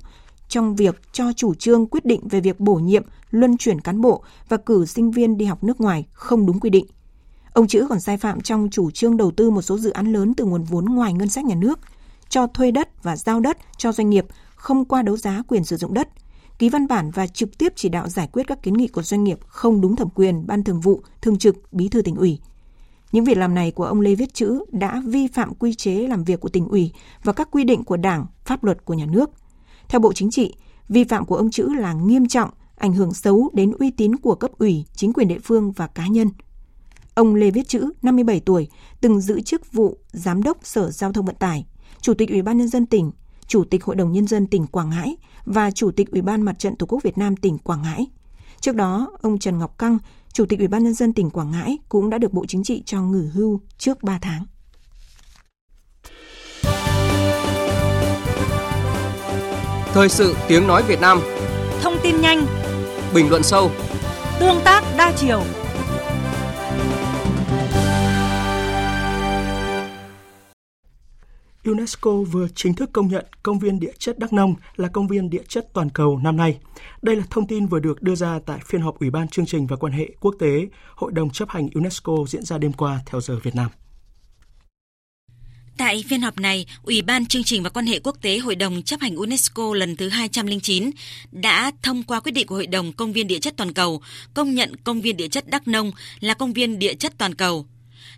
trong việc cho chủ trương quyết định về việc bổ nhiệm, luân chuyển cán bộ và cử sinh viên đi học nước ngoài không đúng quy định. Ông Chữ còn sai phạm trong chủ trương đầu tư một số dự án lớn từ nguồn vốn ngoài ngân sách nhà nước, cho thuê đất và giao đất cho doanh nghiệp không qua đấu giá quyền sử dụng đất, ký văn bản và trực tiếp chỉ đạo giải quyết các kiến nghị của doanh nghiệp không đúng thẩm quyền ban thường vụ, thường trực, bí thư tỉnh ủy. Những việc làm này của ông Lê Viết Chữ đã vi phạm quy chế làm việc của tỉnh ủy và các quy định của Đảng, pháp luật của nhà nước. Theo Bộ Chính trị, vi phạm của ông Chữ là nghiêm trọng, ảnh hưởng xấu đến uy tín của cấp ủy, chính quyền địa phương và cá nhân. Ông Lê Viết Chữ, 57 tuổi, từng giữ chức vụ Giám đốc Sở Giao thông Vận tải, Chủ tịch Ủy ban Nhân dân tỉnh, Chủ tịch Hội đồng Nhân dân tỉnh Quảng Ngãi và Chủ tịch Ủy ban Mặt trận Tổ quốc Việt Nam tỉnh Quảng Ngãi. Trước đó, ông Trần Ngọc Căng, Chủ tịch Ủy ban Nhân dân tỉnh Quảng Ngãi cũng đã được Bộ Chính trị cho nghỉ hưu trước 3 tháng. Thời sự tiếng nói Việt Nam Thông tin nhanh Bình luận sâu Tương tác đa chiều UNESCO vừa chính thức công nhận công viên địa chất Đắk Nông là công viên địa chất toàn cầu năm nay. Đây là thông tin vừa được đưa ra tại phiên họp Ủy ban chương trình và quan hệ quốc tế Hội đồng chấp hành UNESCO diễn ra đêm qua theo giờ Việt Nam. Tại phiên họp này, Ủy ban chương trình và quan hệ quốc tế Hội đồng chấp hành UNESCO lần thứ 209 đã thông qua quyết định của Hội đồng Công viên địa chất toàn cầu công nhận công viên địa chất Đắk Nông là công viên địa chất toàn cầu.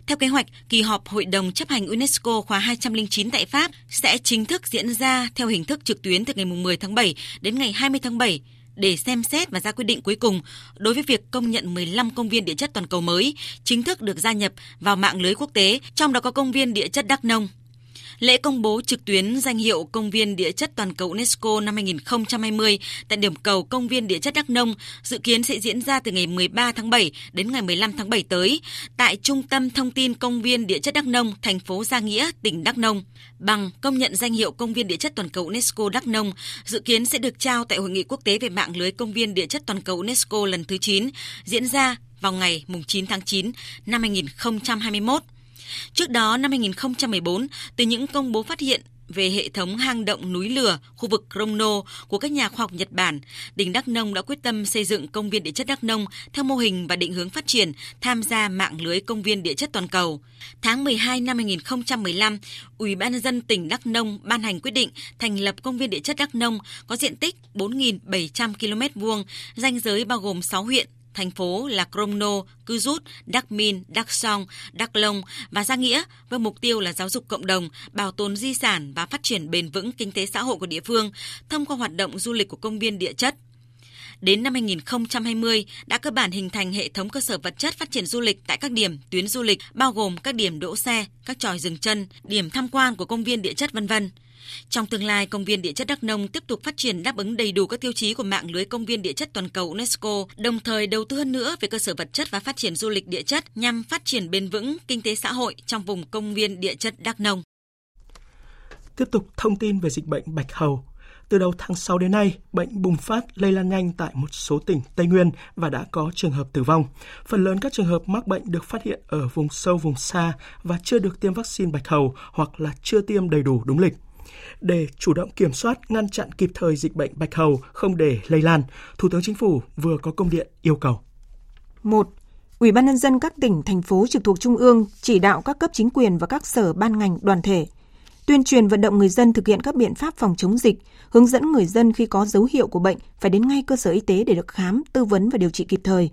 Theo kế hoạch, kỳ họp Hội đồng chấp hành UNESCO khóa 209 tại Pháp sẽ chính thức diễn ra theo hình thức trực tuyến từ ngày 10 tháng 7 đến ngày 20 tháng 7 để xem xét và ra quyết định cuối cùng đối với việc công nhận 15 công viên địa chất toàn cầu mới chính thức được gia nhập vào mạng lưới quốc tế, trong đó có công viên địa chất Đắk Nông. Lễ công bố trực tuyến danh hiệu Công viên Địa chất Toàn cầu UNESCO năm 2020 tại điểm cầu Công viên Địa chất Đắk Nông dự kiến sẽ diễn ra từ ngày 13 tháng 7 đến ngày 15 tháng 7 tới tại Trung tâm Thông tin Công viên Địa chất Đắk Nông, thành phố Gia Nghĩa, tỉnh Đắk Nông. Bằng công nhận danh hiệu Công viên Địa chất Toàn cầu UNESCO Đắk Nông dự kiến sẽ được trao tại Hội nghị quốc tế về mạng lưới Công viên Địa chất Toàn cầu UNESCO lần thứ 9 diễn ra vào ngày 9 tháng 9 năm 2021. Trước đó, năm 2014, từ những công bố phát hiện về hệ thống hang động núi lửa khu vực Kromno của các nhà khoa học Nhật Bản, tỉnh Đắk Nông đã quyết tâm xây dựng công viên địa chất Đắk Nông theo mô hình và định hướng phát triển tham gia mạng lưới công viên địa chất toàn cầu. Tháng 12 năm 2015, Ủy ban nhân dân tỉnh Đắk Nông ban hành quyết định thành lập công viên địa chất Đắk Nông có diện tích 4.700 km vuông, danh giới bao gồm 6 huyện thành phố là Kromno, Cư Rút, Đắc Min, Đắc Song, Đắc Long và Gia Nghĩa với mục tiêu là giáo dục cộng đồng, bảo tồn di sản và phát triển bền vững kinh tế xã hội của địa phương thông qua hoạt động du lịch của công viên địa chất. Đến năm 2020 đã cơ bản hình thành hệ thống cơ sở vật chất phát triển du lịch tại các điểm tuyến du lịch bao gồm các điểm đỗ xe, các tròi dừng chân, điểm tham quan của công viên địa chất vân vân. Trong tương lai, công viên địa chất Đắk Nông tiếp tục phát triển đáp ứng đầy đủ các tiêu chí của mạng lưới công viên địa chất toàn cầu UNESCO, đồng thời đầu tư hơn nữa về cơ sở vật chất và phát triển du lịch địa chất nhằm phát triển bền vững kinh tế xã hội trong vùng công viên địa chất Đắk Nông. Tiếp tục thông tin về dịch bệnh bạch hầu. Từ đầu tháng 6 đến nay, bệnh bùng phát lây lan nhanh tại một số tỉnh Tây Nguyên và đã có trường hợp tử vong. Phần lớn các trường hợp mắc bệnh được phát hiện ở vùng sâu vùng xa và chưa được tiêm vaccine bạch hầu hoặc là chưa tiêm đầy đủ đúng lịch. Để chủ động kiểm soát, ngăn chặn kịp thời dịch bệnh bạch hầu không để lây lan, Thủ tướng Chính phủ vừa có công điện yêu cầu. 1. Ủy ban nhân dân các tỉnh, thành phố trực thuộc Trung ương chỉ đạo các cấp chính quyền và các sở ban ngành đoàn thể tuyên truyền vận động người dân thực hiện các biện pháp phòng chống dịch, hướng dẫn người dân khi có dấu hiệu của bệnh phải đến ngay cơ sở y tế để được khám, tư vấn và điều trị kịp thời.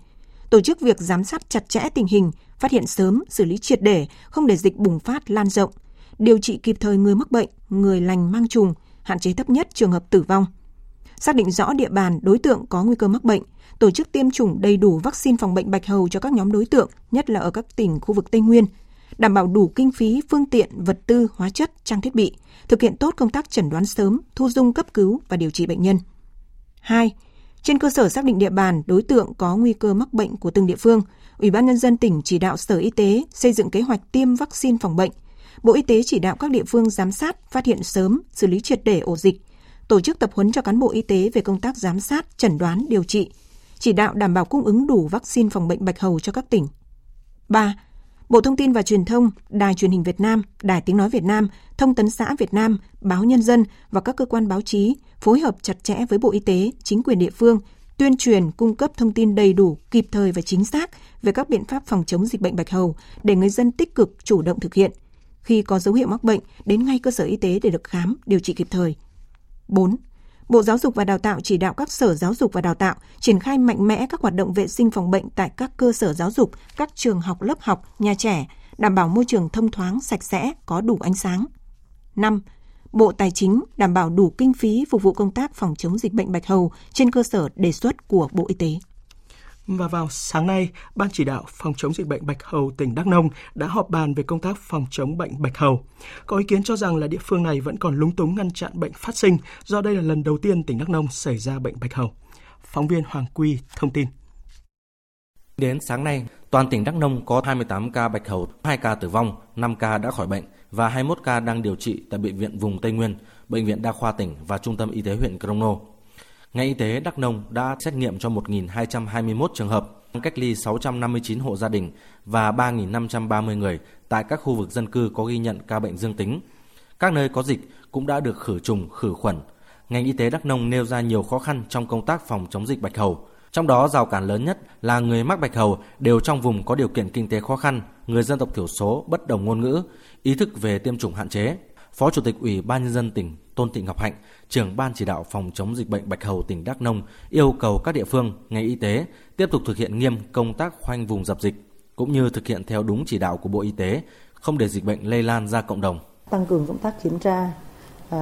Tổ chức việc giám sát chặt chẽ tình hình, phát hiện sớm, xử lý triệt để, không để dịch bùng phát lan rộng – điều trị kịp thời người mắc bệnh, người lành mang trùng, hạn chế thấp nhất trường hợp tử vong. Xác định rõ địa bàn đối tượng có nguy cơ mắc bệnh, tổ chức tiêm chủng đầy đủ vaccine phòng bệnh bạch hầu cho các nhóm đối tượng, nhất là ở các tỉnh khu vực Tây Nguyên, đảm bảo đủ kinh phí, phương tiện, vật tư, hóa chất, trang thiết bị, thực hiện tốt công tác chẩn đoán sớm, thu dung cấp cứu và điều trị bệnh nhân. 2. Trên cơ sở xác định địa bàn, đối tượng có nguy cơ mắc bệnh của từng địa phương, Ủy ban nhân dân tỉnh chỉ đạo Sở Y tế xây dựng kế hoạch tiêm vaccine phòng bệnh. Bộ Y tế chỉ đạo các địa phương giám sát, phát hiện sớm, xử lý triệt để ổ dịch, tổ chức tập huấn cho cán bộ y tế về công tác giám sát, chẩn đoán, điều trị, chỉ đạo đảm bảo cung ứng đủ vaccine phòng bệnh bạch hầu cho các tỉnh. 3. Bộ Thông tin và Truyền thông, Đài Truyền hình Việt Nam, Đài Tiếng Nói Việt Nam, Thông tấn xã Việt Nam, Báo Nhân dân và các cơ quan báo chí phối hợp chặt chẽ với Bộ Y tế, chính quyền địa phương, tuyên truyền, cung cấp thông tin đầy đủ, kịp thời và chính xác về các biện pháp phòng chống dịch bệnh bạch hầu để người dân tích cực chủ động thực hiện. Khi có dấu hiệu mắc bệnh, đến ngay cơ sở y tế để được khám, điều trị kịp thời. 4. Bộ Giáo dục và Đào tạo chỉ đạo các sở giáo dục và đào tạo triển khai mạnh mẽ các hoạt động vệ sinh phòng bệnh tại các cơ sở giáo dục, các trường học lớp học, nhà trẻ, đảm bảo môi trường thông thoáng, sạch sẽ, có đủ ánh sáng. 5. Bộ Tài chính đảm bảo đủ kinh phí phục vụ công tác phòng chống dịch bệnh bạch hầu trên cơ sở đề xuất của Bộ Y tế. Và vào sáng nay, Ban chỉ đạo phòng chống dịch bệnh bạch hầu tỉnh Đắk Nông đã họp bàn về công tác phòng chống bệnh bạch hầu. Có ý kiến cho rằng là địa phương này vẫn còn lúng túng ngăn chặn bệnh phát sinh do đây là lần đầu tiên tỉnh Đắk Nông xảy ra bệnh bạch hầu. Phóng viên Hoàng Quy thông tin. Đến sáng nay, toàn tỉnh Đắk Nông có 28 ca bạch hầu, 2 ca tử vong, 5 ca đã khỏi bệnh và 21 ca đang điều trị tại bệnh viện vùng Tây Nguyên, bệnh viện đa khoa tỉnh và trung tâm y tế huyện Crono. Ngành y tế Đắk Nông đã xét nghiệm cho 1.221 trường hợp, cách ly 659 hộ gia đình và 3.530 người tại các khu vực dân cư có ghi nhận ca bệnh dương tính. Các nơi có dịch cũng đã được khử trùng, khử khuẩn. Ngành y tế Đắk Nông nêu ra nhiều khó khăn trong công tác phòng chống dịch bạch hầu. Trong đó rào cản lớn nhất là người mắc bạch hầu đều trong vùng có điều kiện kinh tế khó khăn, người dân tộc thiểu số, bất đồng ngôn ngữ, ý thức về tiêm chủng hạn chế. Phó Chủ tịch Ủy ban nhân dân tỉnh Tôn Thị Ngọc Hạnh, trưởng ban chỉ đạo phòng chống dịch bệnh bạch hầu tỉnh Đắk Nông yêu cầu các địa phương, ngành y tế tiếp tục thực hiện nghiêm công tác khoanh vùng dập dịch cũng như thực hiện theo đúng chỉ đạo của Bộ Y tế, không để dịch bệnh lây lan ra cộng đồng. Tăng cường công tác kiểm tra à,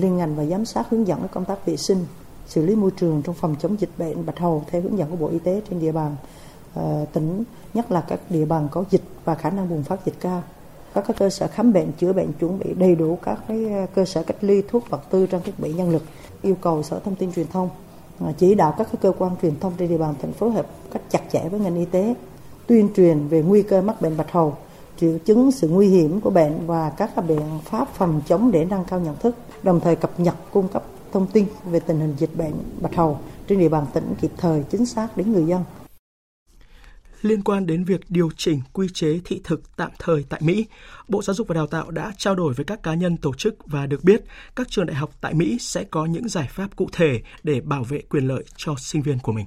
liên ngành và giám sát hướng dẫn công tác vệ sinh, xử lý môi trường trong phòng chống dịch bệnh bạch hầu theo hướng dẫn của Bộ Y tế trên địa bàn à, tỉnh, nhất là các địa bàn có dịch và khả năng bùng phát dịch cao các cái cơ sở khám bệnh, chữa bệnh, chuẩn bị đầy đủ các cái à, cơ sở cách ly thuốc, vật tư, trang thiết bị, nhân lực, yêu cầu sở thông tin truyền thông à, chỉ đạo các cái cơ quan truyền thông trên địa bàn thành phố hợp cách chặt chẽ với ngành y tế, tuyên truyền về nguy cơ mắc bệnh bạch hầu, triệu chứng sự nguy hiểm của bệnh và các biện pháp phòng chống để nâng cao nhận thức, đồng thời cập nhật, cung cấp thông tin về tình hình dịch bệnh bạch hầu trên địa bàn tỉnh kịp thời, chính xác đến người dân liên quan đến việc điều chỉnh quy chế thị thực tạm thời tại Mỹ, Bộ Giáo dục và Đào tạo đã trao đổi với các cá nhân tổ chức và được biết các trường đại học tại Mỹ sẽ có những giải pháp cụ thể để bảo vệ quyền lợi cho sinh viên của mình.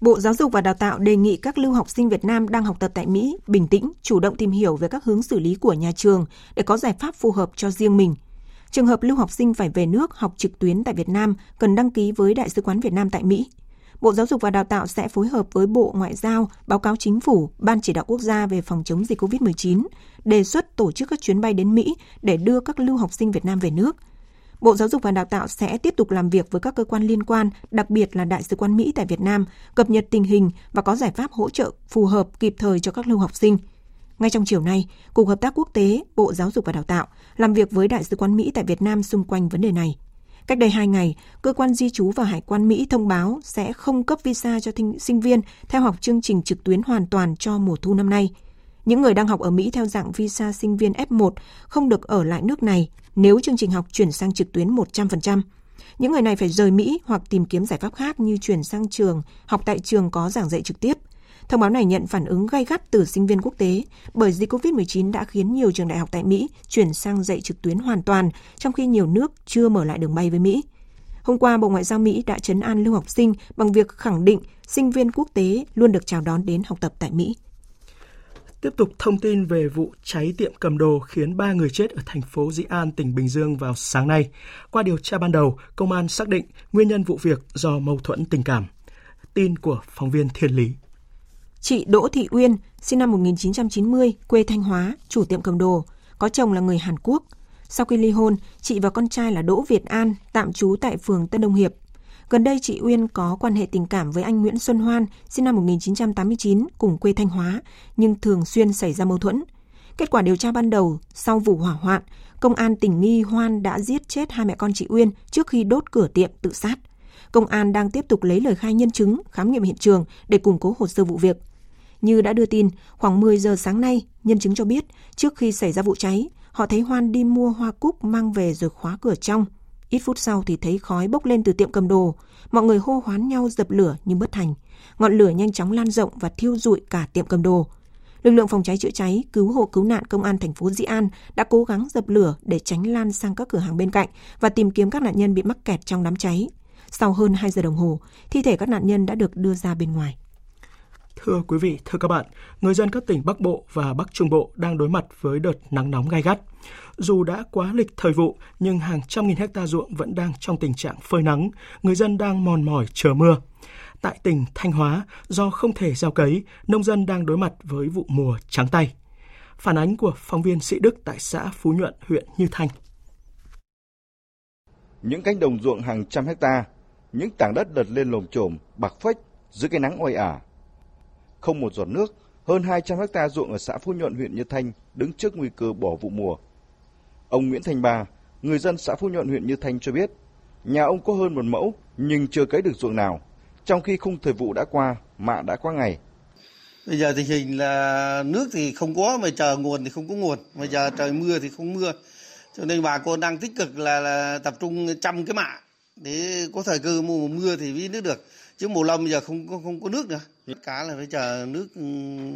Bộ Giáo dục và Đào tạo đề nghị các lưu học sinh Việt Nam đang học tập tại Mỹ bình tĩnh, chủ động tìm hiểu về các hướng xử lý của nhà trường để có giải pháp phù hợp cho riêng mình. Trường hợp lưu học sinh phải về nước học trực tuyến tại Việt Nam cần đăng ký với Đại sứ quán Việt Nam tại Mỹ. Bộ Giáo dục và Đào tạo sẽ phối hợp với Bộ Ngoại giao báo cáo chính phủ, Ban chỉ đạo quốc gia về phòng chống dịch COVID-19, đề xuất tổ chức các chuyến bay đến Mỹ để đưa các lưu học sinh Việt Nam về nước. Bộ Giáo dục và Đào tạo sẽ tiếp tục làm việc với các cơ quan liên quan, đặc biệt là Đại sứ quán Mỹ tại Việt Nam, cập nhật tình hình và có giải pháp hỗ trợ phù hợp kịp thời cho các lưu học sinh. Ngay trong chiều nay, Cục Hợp tác Quốc tế, Bộ Giáo dục và Đào tạo làm việc với Đại sứ quán Mỹ tại Việt Nam xung quanh vấn đề này. Cách đây 2 ngày, cơ quan di trú và hải quan Mỹ thông báo sẽ không cấp visa cho sinh viên theo học chương trình trực tuyến hoàn toàn cho mùa thu năm nay. Những người đang học ở Mỹ theo dạng visa sinh viên F1 không được ở lại nước này nếu chương trình học chuyển sang trực tuyến 100%. Những người này phải rời Mỹ hoặc tìm kiếm giải pháp khác như chuyển sang trường, học tại trường có giảng dạy trực tiếp. Thông báo này nhận phản ứng gay gắt từ sinh viên quốc tế bởi dịch COVID-19 đã khiến nhiều trường đại học tại Mỹ chuyển sang dạy trực tuyến hoàn toàn, trong khi nhiều nước chưa mở lại đường bay với Mỹ. Hôm qua, Bộ Ngoại giao Mỹ đã chấn an lưu học sinh bằng việc khẳng định sinh viên quốc tế luôn được chào đón đến học tập tại Mỹ. Tiếp tục thông tin về vụ cháy tiệm cầm đồ khiến 3 người chết ở thành phố Dĩ An, tỉnh Bình Dương vào sáng nay. Qua điều tra ban đầu, công an xác định nguyên nhân vụ việc do mâu thuẫn tình cảm. Tin của phóng viên Thiên Lý. Chị Đỗ Thị Uyên, sinh năm 1990, quê Thanh Hóa, chủ tiệm cầm đồ, có chồng là người Hàn Quốc. Sau khi ly hôn, chị và con trai là Đỗ Việt An tạm trú tại phường Tân Đông Hiệp. Gần đây chị Uyên có quan hệ tình cảm với anh Nguyễn Xuân Hoan, sinh năm 1989, cùng quê Thanh Hóa, nhưng thường xuyên xảy ra mâu thuẫn. Kết quả điều tra ban đầu, sau vụ hỏa hoạn, công an tỉnh nghi Hoan đã giết chết hai mẹ con chị Uyên trước khi đốt cửa tiệm tự sát. Công an đang tiếp tục lấy lời khai nhân chứng, khám nghiệm hiện trường để củng cố hồ sơ vụ việc. Như đã đưa tin, khoảng 10 giờ sáng nay, nhân chứng cho biết trước khi xảy ra vụ cháy, họ thấy Hoan đi mua hoa cúc mang về rồi khóa cửa trong. Ít phút sau thì thấy khói bốc lên từ tiệm cầm đồ. Mọi người hô hoán nhau dập lửa nhưng bất thành. Ngọn lửa nhanh chóng lan rộng và thiêu rụi cả tiệm cầm đồ. Lực lượng phòng cháy chữa cháy, cứu hộ cứu nạn công an thành phố Dĩ An đã cố gắng dập lửa để tránh lan sang các cửa hàng bên cạnh và tìm kiếm các nạn nhân bị mắc kẹt trong đám cháy. Sau hơn 2 giờ đồng hồ, thi thể các nạn nhân đã được đưa ra bên ngoài. Thưa quý vị, thưa các bạn, người dân các tỉnh Bắc Bộ và Bắc Trung Bộ đang đối mặt với đợt nắng nóng gai gắt. Dù đã quá lịch thời vụ, nhưng hàng trăm nghìn hecta ruộng vẫn đang trong tình trạng phơi nắng, người dân đang mòn mỏi chờ mưa. Tại tỉnh Thanh Hóa, do không thể gieo cấy, nông dân đang đối mặt với vụ mùa trắng tay. Phản ánh của phóng viên Sĩ Đức tại xã Phú Nhuận, huyện Như Thanh. Những cánh đồng ruộng hàng trăm hecta, những tảng đất đợt lên lồm chồm, bạc phách dưới cái nắng oi ả. Không một giọt nước, hơn 200 hecta ruộng ở xã Phú Nhuận, huyện Như Thanh đứng trước nguy cơ bỏ vụ mùa. Ông Nguyễn Thành Ba, người dân xã Phú Nhuận, huyện Như Thanh cho biết, nhà ông có hơn một mẫu nhưng chưa cấy được ruộng nào, trong khi khung thời vụ đã qua, mạ đã qua ngày. Bây giờ tình hình là nước thì không có, mà chờ nguồn thì không có nguồn, mà giờ trời mưa thì không mưa. Cho nên bà con đang tích cực là, là tập trung chăm cái mạ để có thời cơ mùa mưa thì mới nước được. Chứ mùa lâm giờ không có không có nước nữa. Cả là phải chờ nước ừ,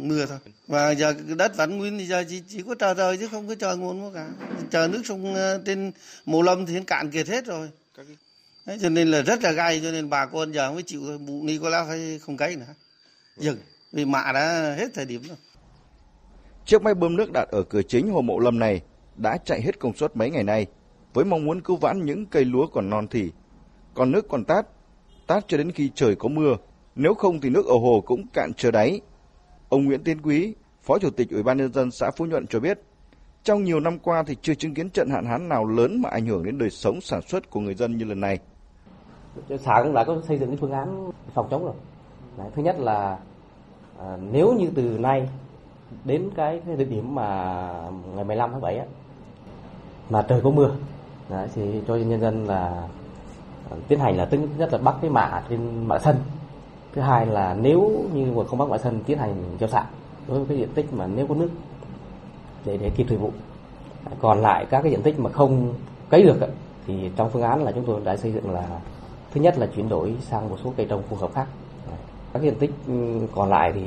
mưa thôi. Và giờ đất vẫn nguyên thì giờ chỉ, chỉ có chờ trời chứ không có chờ nguồn nữa cả. Chờ nước sông ờ, trên mùa lâm thì cạn kiệt hết rồi. Đấy, cho nên là rất là gay cho nên bà con giờ mới chịu vụ ni có lẽ phải không cấy nữa dừng vì mạ đã hết thời điểm rồi chiếc máy bơm nước đặt ở cửa chính hồ mộ lâm này đã chạy hết công suất mấy ngày nay với mong muốn cứu vãn những cây lúa còn non thì còn nước còn tát tát cho đến khi trời có mưa. Nếu không thì nước ở hồ cũng cạn chờ đáy. Ông Nguyễn Tiến Quý phó chủ tịch ủy ban nhân dân xã Phú Nhuận cho biết trong nhiều năm qua thì chưa chứng kiến trận hạn hán nào lớn mà ảnh hưởng đến đời sống sản xuất của người dân như lần này. Xã cũng đã có xây dựng cái phương án phòng chống rồi. Đấy, thứ nhất là à, nếu như từ nay đến cái, cái địa điểm mà ngày 15 tháng 7 á, mà trời có mưa đấy, thì cho nhân dân là tiến hành là thứ nhất là bắt cái mạ trên mạ sân. Thứ hai là nếu như mà không bắt mạ sân, tiến hành gieo xạ đối với cái diện tích mà nếu có nước để để kịp thời vụ. Còn lại các cái diện tích mà không cấy được thì trong phương án là chúng tôi đã xây dựng là thứ nhất là chuyển đổi sang một số cây trồng phù hợp khác. Các diện tích ừ, còn lại thì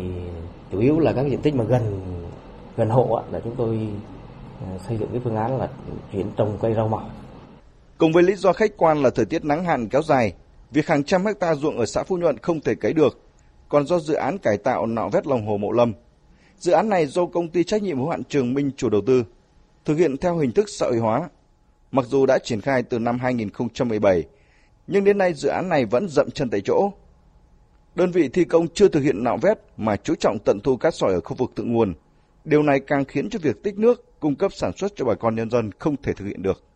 chủ yếu là các diện tích mà gần gần hộ là chúng tôi ừ, xây dựng cái phương án là chuyển trồng cây rau màu cùng với lý do khách quan là thời tiết nắng hạn kéo dài việc hàng trăm hecta ruộng ở xã Phú Nhuận không thể cấy được còn do dự án cải tạo nạo vét lòng hồ Mộ Lâm dự án này do công ty trách nhiệm hữu hạn Trường Minh chủ đầu tư thực hiện theo hình thức xã hội hóa mặc dù đã triển khai từ năm 2017 nhưng đến nay dự án này vẫn dậm chân tại chỗ. Đơn vị thi công chưa thực hiện nạo vét mà chú trọng tận thu cát sỏi ở khu vực thượng nguồn. Điều này càng khiến cho việc tích nước, cung cấp sản xuất cho bà con nhân dân không thể thực hiện được.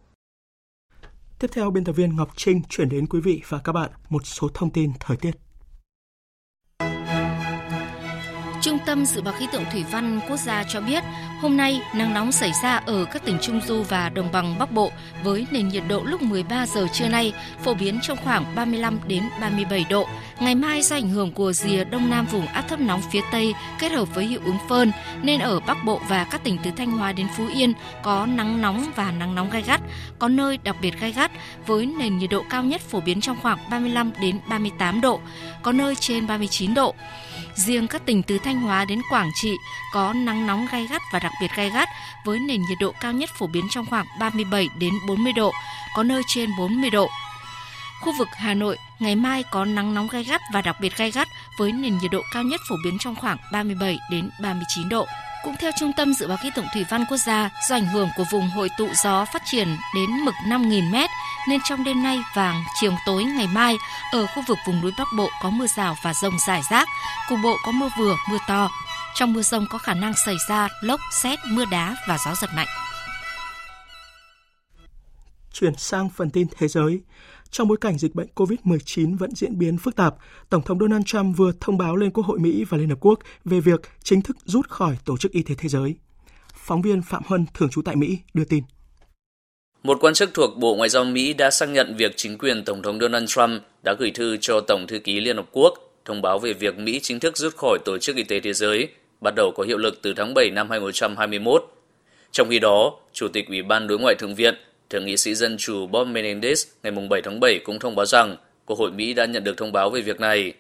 Tiếp theo, biên tập viên Ngọc Trinh chuyển đến quý vị và các bạn một số thông tin thời tiết. Trung tâm Dự báo Khí tượng Thủy văn Quốc gia cho biết, hôm nay nắng nóng xảy ra ở các tỉnh Trung Du và Đồng bằng Bắc Bộ với nền nhiệt độ lúc 13 giờ trưa nay phổ biến trong khoảng 35 đến 37 độ. Ngày mai do ảnh hưởng của rìa Đông Nam vùng áp thấp nóng phía Tây kết hợp với hiệu ứng phơn nên ở Bắc Bộ và các tỉnh từ Thanh Hóa đến Phú Yên có nắng nóng và nắng nóng gai gắt, có nơi đặc biệt gai gắt với nền nhiệt độ cao nhất phổ biến trong khoảng 35 đến 38 độ, có nơi trên 39 độ. Riêng các tỉnh từ Thanh Hóa đến Quảng Trị có nắng nóng gai gắt và đặc biệt gai gắt với nền nhiệt độ cao nhất phổ biến trong khoảng 37 đến 40 độ, có nơi trên 40 độ. Khu vực Hà Nội ngày mai có nắng nóng gai gắt và đặc biệt gai gắt với nền nhiệt độ cao nhất phổ biến trong khoảng 37 đến 39 độ. Cũng theo Trung tâm Dự báo Khí tượng Thủy văn Quốc gia, do ảnh hưởng của vùng hội tụ gió phát triển đến mực 5.000m, nên trong đêm nay và chiều tối ngày mai, ở khu vực vùng núi Bắc Bộ có mưa rào và rông rải rác, cục bộ có mưa vừa, mưa to. Trong mưa rông có khả năng xảy ra lốc, xét, mưa đá và gió giật mạnh. Chuyển sang phần tin thế giới, trong bối cảnh dịch bệnh COVID-19 vẫn diễn biến phức tạp, Tổng thống Donald Trump vừa thông báo lên Quốc hội Mỹ và Liên Hợp Quốc về việc chính thức rút khỏi Tổ chức Y tế Thế giới. Phóng viên Phạm Huân, thường trú tại Mỹ, đưa tin. Một quan chức thuộc Bộ Ngoại giao Mỹ đã xác nhận việc chính quyền Tổng thống Donald Trump đã gửi thư cho Tổng thư ký Liên Hợp Quốc thông báo về việc Mỹ chính thức rút khỏi Tổ chức Y tế Thế giới, bắt đầu có hiệu lực từ tháng 7 năm 2021. Trong khi đó, Chủ tịch Ủy ban Đối ngoại Thượng viện, Thượng nghị sĩ Dân chủ Bob Menendez ngày 7 tháng 7 cũng thông báo rằng Quốc hội Mỹ đã nhận được thông báo về việc này.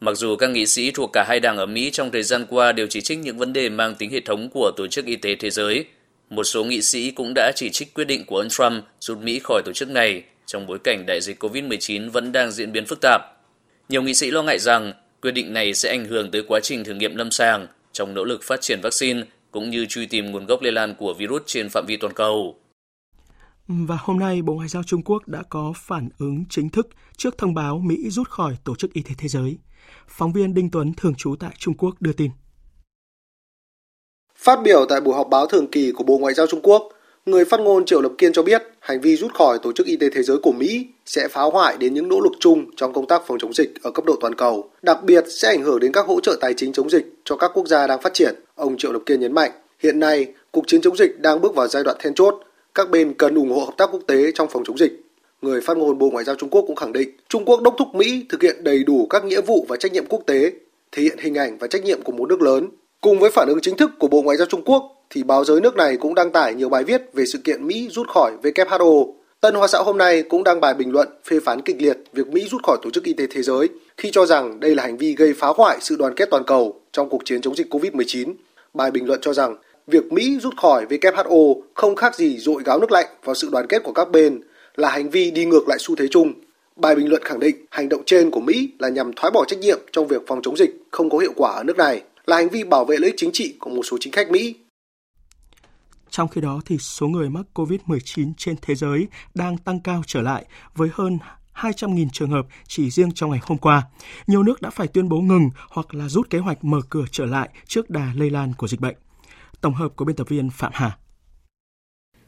Mặc dù các nghị sĩ thuộc cả hai đảng ở Mỹ trong thời gian qua đều chỉ trích những vấn đề mang tính hệ thống của Tổ chức Y tế Thế giới, một số nghị sĩ cũng đã chỉ trích quyết định của ông Trump rút Mỹ khỏi tổ chức này trong bối cảnh đại dịch COVID-19 vẫn đang diễn biến phức tạp. Nhiều nghị sĩ lo ngại rằng quyết định này sẽ ảnh hưởng tới quá trình thử nghiệm lâm sàng trong nỗ lực phát triển vaccine cũng như truy tìm nguồn gốc lây lan của virus trên phạm vi toàn cầu. Và hôm nay, Bộ Ngoại giao Trung Quốc đã có phản ứng chính thức trước thông báo Mỹ rút khỏi Tổ chức Y tế Thế giới. Phóng viên Đinh Tuấn thường trú tại Trung Quốc đưa tin. Phát biểu tại buổi họp báo thường kỳ của Bộ Ngoại giao Trung Quốc, người phát ngôn Triệu Lập Kiên cho biết hành vi rút khỏi Tổ chức Y tế Thế giới của Mỹ sẽ phá hoại đến những nỗ lực chung trong công tác phòng chống dịch ở cấp độ toàn cầu, đặc biệt sẽ ảnh hưởng đến các hỗ trợ tài chính chống dịch cho các quốc gia đang phát triển. Ông Triệu Lập Kiên nhấn mạnh, hiện nay cuộc chiến chống dịch đang bước vào giai đoạn then chốt, các bên cần ủng hộ hợp tác quốc tế trong phòng chống dịch. Người phát ngôn Bộ Ngoại giao Trung Quốc cũng khẳng định Trung Quốc đốc thúc Mỹ thực hiện đầy đủ các nghĩa vụ và trách nhiệm quốc tế, thể hiện hình ảnh và trách nhiệm của một nước lớn. Cùng với phản ứng chính thức của Bộ Ngoại giao Trung Quốc, thì báo giới nước này cũng đăng tải nhiều bài viết về sự kiện Mỹ rút khỏi WHO. Tân Hoa xã hôm nay cũng đăng bài bình luận phê phán kịch liệt việc Mỹ rút khỏi Tổ chức Y tế Thế giới khi cho rằng đây là hành vi gây phá hoại sự đoàn kết toàn cầu trong cuộc chiến chống dịch COVID-19. Bài bình luận cho rằng việc Mỹ rút khỏi WHO không khác gì dội gáo nước lạnh vào sự đoàn kết của các bên, là hành vi đi ngược lại xu thế chung. Bài bình luận khẳng định hành động trên của Mỹ là nhằm thoái bỏ trách nhiệm trong việc phòng chống dịch không có hiệu quả ở nước này, là hành vi bảo vệ lợi ích chính trị của một số chính khách Mỹ. Trong khi đó, thì số người mắc COVID-19 trên thế giới đang tăng cao trở lại với hơn 200.000 trường hợp chỉ riêng trong ngày hôm qua. Nhiều nước đã phải tuyên bố ngừng hoặc là rút kế hoạch mở cửa trở lại trước đà lây lan của dịch bệnh. Tổng hợp của biên tập viên Phạm Hà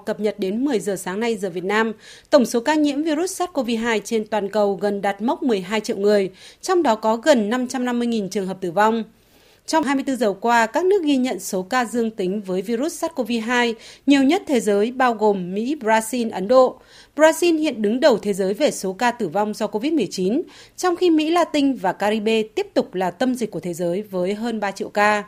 cập nhật đến 10 giờ sáng nay giờ Việt Nam, tổng số ca nhiễm virus SARS-CoV-2 trên toàn cầu gần đạt mốc 12 triệu người, trong đó có gần 550.000 trường hợp tử vong. Trong 24 giờ qua, các nước ghi nhận số ca dương tính với virus SARS-CoV-2 nhiều nhất thế giới bao gồm Mỹ, Brazil, Ấn Độ. Brazil hiện đứng đầu thế giới về số ca tử vong do COVID-19, trong khi Mỹ Latin và Caribe tiếp tục là tâm dịch của thế giới với hơn 3 triệu ca.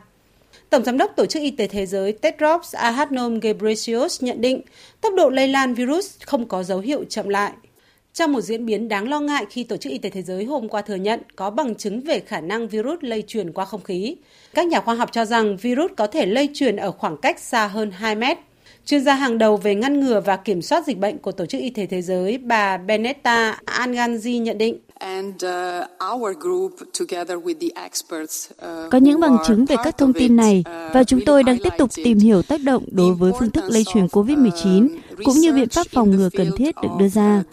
Tổng giám đốc Tổ chức Y tế Thế giới Tedros Adhanom Ghebreyesus nhận định tốc độ lây lan virus không có dấu hiệu chậm lại. Trong một diễn biến đáng lo ngại khi Tổ chức Y tế Thế giới hôm qua thừa nhận có bằng chứng về khả năng virus lây truyền qua không khí. Các nhà khoa học cho rằng virus có thể lây truyền ở khoảng cách xa hơn 2 mét. Chuyên gia hàng đầu về ngăn ngừa và kiểm soát dịch bệnh của Tổ chức Y tế Thế giới, bà Benetta Anganji nhận định. Uh, Có những bằng chứng về các thông tin này uh, và chúng tôi đang tiếp tục tìm hiểu tác động đối với phương thức lây truyền COVID-19 uh, cũng như biện pháp phòng ngừa cần thiết được đưa ra.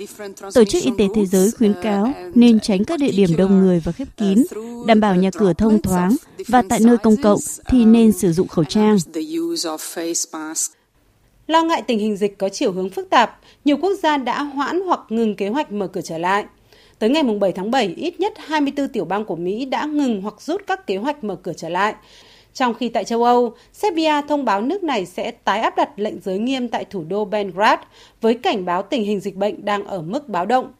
Tổ chức Y tế Thế giới khuyến cáo nên tránh các địa điểm đông người và khép kín, đảm bảo nhà cửa thông thoáng và tại nơi công cộng thì nên sử dụng khẩu trang. Lo ngại tình hình dịch có chiều hướng phức tạp, nhiều quốc gia đã hoãn hoặc ngừng kế hoạch mở cửa trở lại. Tới ngày 7 tháng 7, ít nhất 24 tiểu bang của Mỹ đã ngừng hoặc rút các kế hoạch mở cửa trở lại. Trong khi tại châu Âu, Serbia thông báo nước này sẽ tái áp đặt lệnh giới nghiêm tại thủ đô Belgrade với cảnh báo tình hình dịch bệnh đang ở mức báo động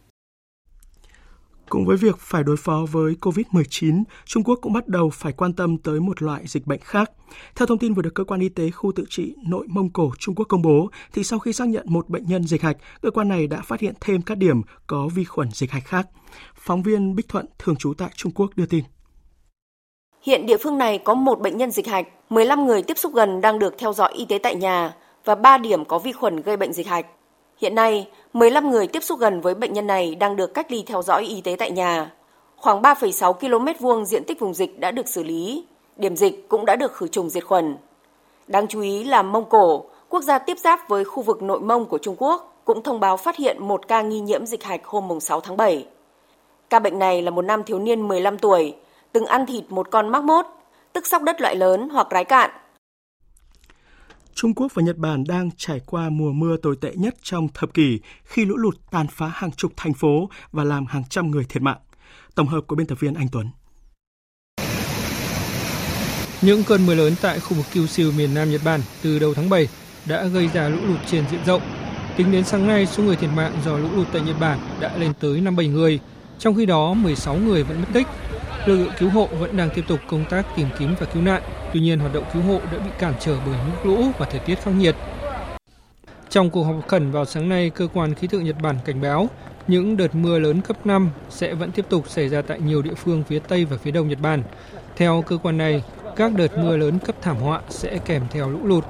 Cùng với việc phải đối phó với COVID-19, Trung Quốc cũng bắt đầu phải quan tâm tới một loại dịch bệnh khác. Theo thông tin vừa được Cơ quan Y tế khu tự trị Nội Mông Cổ Trung Quốc công bố, thì sau khi xác nhận một bệnh nhân dịch hạch, cơ quan này đã phát hiện thêm các điểm có vi khuẩn dịch hạch khác. Phóng viên Bích Thuận, thường trú tại Trung Quốc đưa tin. Hiện địa phương này có một bệnh nhân dịch hạch, 15 người tiếp xúc gần đang được theo dõi y tế tại nhà và 3 điểm có vi khuẩn gây bệnh dịch hạch. Hiện nay, 15 người tiếp xúc gần với bệnh nhân này đang được cách ly theo dõi y tế tại nhà. Khoảng 3,6 km vuông diện tích vùng dịch đã được xử lý, điểm dịch cũng đã được khử trùng diệt khuẩn. Đáng chú ý là Mông Cổ, quốc gia tiếp giáp với khu vực nội Mông của Trung Quốc, cũng thông báo phát hiện một ca nghi nhiễm dịch hạch hôm 6 tháng 7. Ca bệnh này là một nam thiếu niên 15 tuổi, từng ăn thịt một con mắc mốt, tức sóc đất loại lớn hoặc rái cạn, Trung Quốc và Nhật Bản đang trải qua mùa mưa tồi tệ nhất trong thập kỷ khi lũ lụt tàn phá hàng chục thành phố và làm hàng trăm người thiệt mạng. Tổng hợp của biên tập viên Anh Tuấn. Những cơn mưa lớn tại khu vực Kyushu miền Nam Nhật Bản từ đầu tháng 7 đã gây ra lũ lụt trên diện rộng. Tính đến sáng nay, số người thiệt mạng do lũ lụt tại Nhật Bản đã lên tới 57 người, trong khi đó 16 người vẫn mất tích. Lực lượng cứu hộ vẫn đang tiếp tục công tác tìm kiếm và cứu nạn, tuy nhiên hoạt động cứu hộ đã bị cản trở bởi nước lũ và thời tiết khắc nghiệt. Trong cuộc họp khẩn vào sáng nay, cơ quan khí tượng Nhật Bản cảnh báo những đợt mưa lớn cấp 5 sẽ vẫn tiếp tục xảy ra tại nhiều địa phương phía Tây và phía Đông Nhật Bản. Theo cơ quan này, các đợt mưa lớn cấp thảm họa sẽ kèm theo lũ lụt.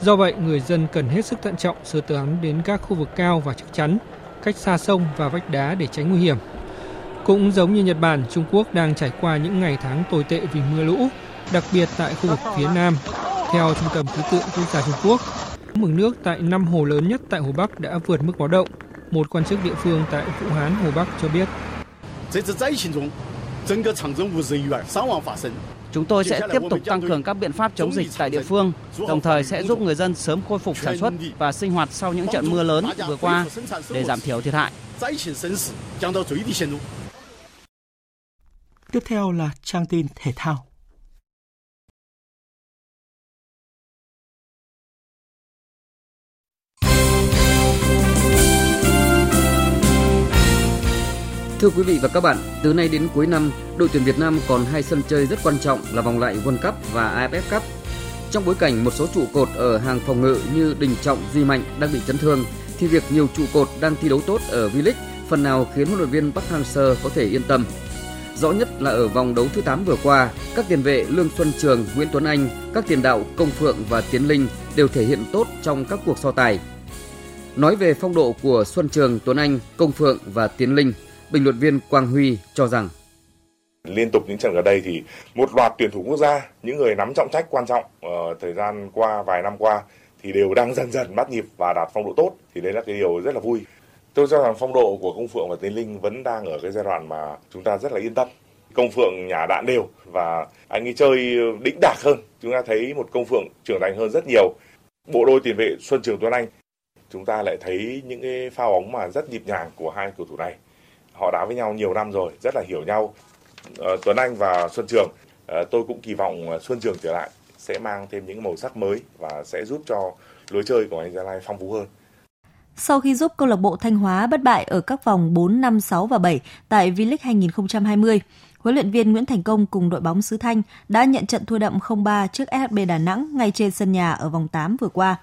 Do vậy, người dân cần hết sức thận trọng sơ tán đến các khu vực cao và chắc chắn, cách xa sông và vách đá để tránh nguy hiểm. Cũng giống như Nhật Bản, Trung Quốc đang trải qua những ngày tháng tồi tệ vì mưa lũ, đặc biệt tại khu vực phía Nam. Theo Trung tâm Khí tượng Quốc gia Trung Quốc, mực nước tại năm hồ lớn nhất tại Hồ Bắc đã vượt mức báo động. Một quan chức địa phương tại Vũ Hán, Hồ Bắc cho biết. Chúng tôi sẽ tiếp tục tăng cường các biện pháp chống dịch tại địa phương, đồng thời sẽ giúp người dân sớm khôi phục sản xuất và sinh hoạt sau những trận mưa lớn vừa qua để giảm thiểu thiệt hại. Tiếp theo là trang tin thể thao. Thưa quý vị và các bạn, từ nay đến cuối năm, đội tuyển Việt Nam còn hai sân chơi rất quan trọng là vòng loại World Cup và AFF Cup. Trong bối cảnh một số trụ cột ở hàng phòng ngự như Đình Trọng, Duy Mạnh đang bị chấn thương, thì việc nhiều trụ cột đang thi đấu tốt ở V-League phần nào khiến huấn luyện viên Park Hang-seo có thể yên tâm. Rõ nhất là ở vòng đấu thứ 8 vừa qua, các tiền vệ Lương Xuân Trường, Nguyễn Tuấn Anh, các tiền đạo Công Phượng và Tiến Linh đều thể hiện tốt trong các cuộc so tài. Nói về phong độ của Xuân Trường, Tuấn Anh, Công Phượng và Tiến Linh, bình luận viên Quang Huy cho rằng liên tục những trận gần đây thì một loạt tuyển thủ quốc gia, những người nắm trọng trách quan trọng uh, thời gian qua vài năm qua thì đều đang dần dần bắt nhịp và đạt phong độ tốt thì đấy là cái điều rất là vui. Tôi cho rằng phong độ của Công Phượng và Tiến Linh vẫn đang ở cái giai đoạn mà chúng ta rất là yên tâm. Công Phượng nhà đạn đều và anh ấy chơi đĩnh đạc hơn. Chúng ta thấy một Công Phượng trưởng thành hơn rất nhiều. Bộ đôi tiền vệ Xuân Trường Tuấn Anh, chúng ta lại thấy những cái pha bóng mà rất nhịp nhàng của hai cầu thủ này họ đá với nhau nhiều năm rồi, rất là hiểu nhau ờ, Tuấn Anh và Xuân Trường ờ, tôi cũng kỳ vọng Xuân Trường trở lại sẽ mang thêm những màu sắc mới và sẽ giúp cho lối chơi của anh Gia Lai phong phú hơn. Sau khi giúp câu lạc bộ Thanh Hóa bất bại ở các vòng 4, 5, 6 và 7 tại V-League 2020, huấn luyện viên Nguyễn Thành Công cùng đội bóng xứ Thanh đã nhận trận thua đậm 0-3 trước SHB Đà Nẵng ngay trên sân nhà ở vòng 8 vừa qua.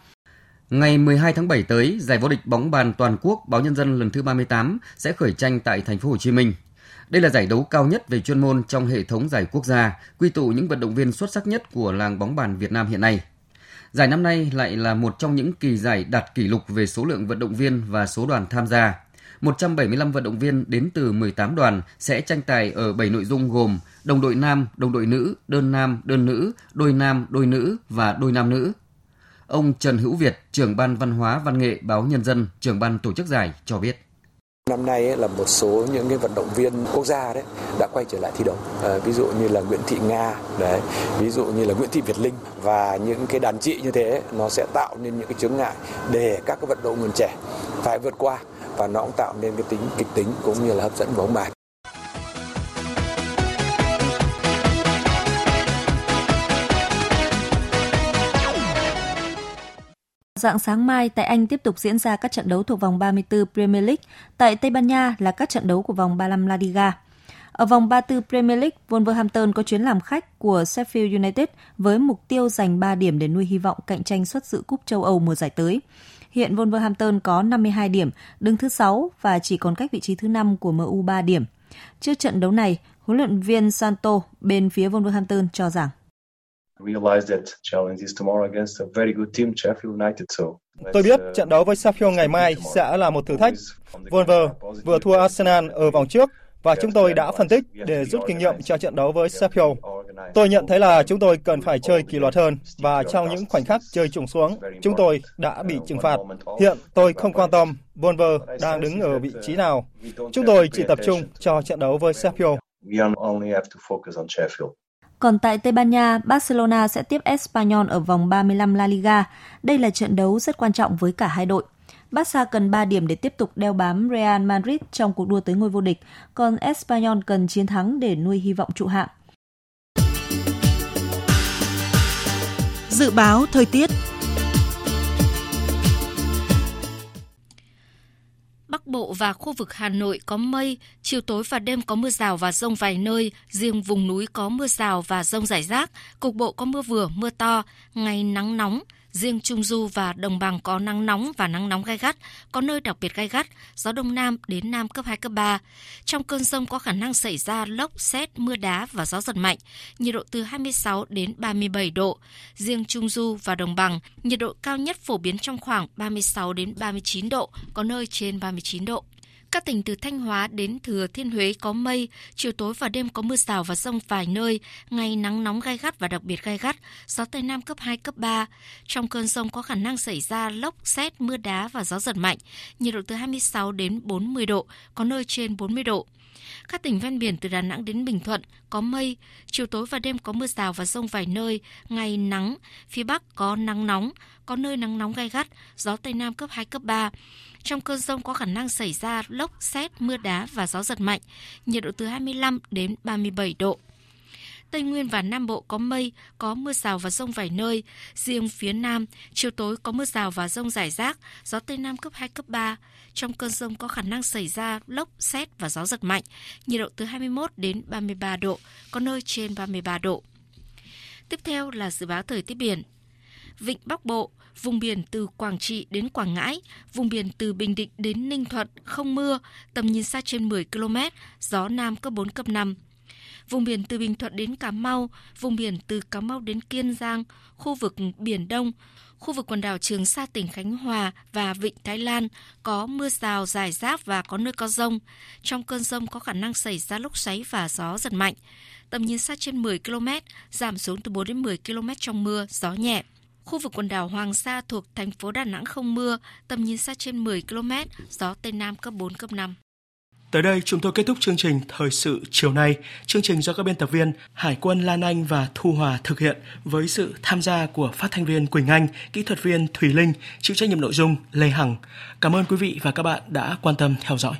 Ngày 12 tháng 7 tới, giải vô địch bóng bàn toàn quốc báo Nhân dân lần thứ 38 sẽ khởi tranh tại thành phố Hồ Chí Minh. Đây là giải đấu cao nhất về chuyên môn trong hệ thống giải quốc gia, quy tụ những vận động viên xuất sắc nhất của làng bóng bàn Việt Nam hiện nay. Giải năm nay lại là một trong những kỳ giải đạt kỷ lục về số lượng vận động viên và số đoàn tham gia. 175 vận động viên đến từ 18 đoàn sẽ tranh tài ở 7 nội dung gồm đồng đội nam, đồng đội nữ, đơn nam, đơn nữ, đôi nam, đôi nữ và đôi nam nữ. Ông Trần Hữu Việt, trưởng ban văn hóa văn nghệ báo Nhân dân, trưởng ban tổ chức giải cho biết. Năm nay là một số những cái vận động viên quốc gia đấy đã quay trở lại thi đấu. À, ví dụ như là Nguyễn Thị Nga, đấy, ví dụ như là Nguyễn Thị Việt Linh và những cái đàn chị như thế nó sẽ tạo nên những cái chướng ngại để các cái vận động viên trẻ phải vượt qua và nó cũng tạo nên cái tính kịch tính cũng như là hấp dẫn bóng bàn. Dạng sáng mai tại Anh tiếp tục diễn ra các trận đấu thuộc vòng 34 Premier League, tại Tây Ban Nha là các trận đấu của vòng 35 La Liga. Ở vòng 34 Premier League, Wolverhampton có chuyến làm khách của Sheffield United với mục tiêu giành 3 điểm để nuôi hy vọng cạnh tranh suất dự cúp châu Âu mùa giải tới. Hiện Wolverhampton có 52 điểm, đứng thứ 6 và chỉ còn cách vị trí thứ 5 của MU 3 điểm. Trước trận đấu này, huấn luyện viên Santo bên phía Wolverhampton cho rằng Tôi biết trận đấu với Sheffield ngày mai sẽ là một thử thách. Wolver vừa thua Arsenal ở vòng trước và chúng tôi đã phân tích để rút kinh nghiệm cho trận đấu với Sheffield. Tôi nhận thấy là chúng tôi cần phải chơi kỷ luật hơn và trong những khoảnh khắc chơi trùng xuống, chúng tôi đã bị trừng phạt. Hiện tôi không quan tâm. Wolver đang đứng ở vị trí nào. Chúng tôi chỉ tập trung cho trận đấu với Sheffield. Còn tại Tây Ban Nha, Barcelona sẽ tiếp Espanyol ở vòng 35 La Liga. Đây là trận đấu rất quan trọng với cả hai đội. Barca cần 3 điểm để tiếp tục đeo bám Real Madrid trong cuộc đua tới ngôi vô địch, còn Espanyol cần chiến thắng để nuôi hy vọng trụ hạng. Dự báo thời tiết Bắc Bộ và khu vực Hà Nội có mây, chiều tối và đêm có mưa rào và rông vài nơi, riêng vùng núi có mưa rào và rông rải rác, cục bộ có mưa vừa, mưa to, ngày nắng nóng, Riêng Trung Du và Đồng bằng có nắng nóng và nắng nóng gai gắt, có nơi đặc biệt gai gắt, gió Đông Nam đến Nam cấp 2, cấp 3. Trong cơn rông có khả năng xảy ra lốc, xét, mưa đá và gió giật mạnh, nhiệt độ từ 26 đến 37 độ. Riêng Trung Du và Đồng bằng, nhiệt độ cao nhất phổ biến trong khoảng 36 đến 39 độ, có nơi trên 39 độ. Các tỉnh từ Thanh Hóa đến Thừa Thiên Huế có mây, chiều tối và đêm có mưa rào và rông vài nơi, ngày nắng nóng gai gắt và đặc biệt gai gắt, gió Tây Nam cấp 2, cấp 3. Trong cơn rông có khả năng xảy ra lốc, xét, mưa đá và gió giật mạnh, nhiệt độ từ 26 đến 40 độ, có nơi trên 40 độ. Các tỉnh ven biển từ Đà Nẵng đến Bình Thuận có mây, chiều tối và đêm có mưa rào và rông vài nơi, ngày nắng, phía Bắc có nắng nóng, có nơi nắng nóng gai gắt, gió Tây Nam cấp 2, cấp 3. Trong cơn rông có khả năng xảy ra lốc, xét, mưa đá và gió giật mạnh, nhiệt độ từ 25 đến 37 độ. Tây Nguyên và Nam Bộ có mây, có mưa rào và rông vài nơi. Riêng phía Nam, chiều tối có mưa rào và rông rải rác, gió Tây Nam cấp 2, cấp 3. Trong cơn rông có khả năng xảy ra lốc, xét và gió giật mạnh, nhiệt độ từ 21 đến 33 độ, có nơi trên 33 độ. Tiếp theo là dự báo thời tiết biển. Vịnh Bắc Bộ, vùng biển từ Quảng Trị đến Quảng Ngãi, vùng biển từ Bình Định đến Ninh Thuận không mưa, tầm nhìn xa trên 10 km, gió Nam cấp 4, cấp 5. Vùng biển từ Bình Thuận đến Cà Mau, vùng biển từ Cà Mau đến Kiên Giang, khu vực Biển Đông, khu vực quần đảo Trường Sa tỉnh Khánh Hòa và Vịnh Thái Lan có mưa rào rải rác và có nơi có rông. Trong cơn rông có khả năng xảy ra lốc xoáy và gió giật mạnh. Tầm nhìn xa trên 10 km, giảm xuống từ 4 đến 10 km trong mưa, gió nhẹ. Khu vực quần đảo Hoàng Sa thuộc thành phố Đà Nẵng không mưa, tầm nhìn xa trên 10 km, gió Tây Nam cấp 4, cấp 5. Tới đây chúng tôi kết thúc chương trình Thời sự chiều nay. Chương trình do các biên tập viên Hải quân Lan Anh và Thu Hòa thực hiện với sự tham gia của phát thanh viên Quỳnh Anh, kỹ thuật viên Thùy Linh, chịu trách nhiệm nội dung Lê Hằng. Cảm ơn quý vị và các bạn đã quan tâm theo dõi.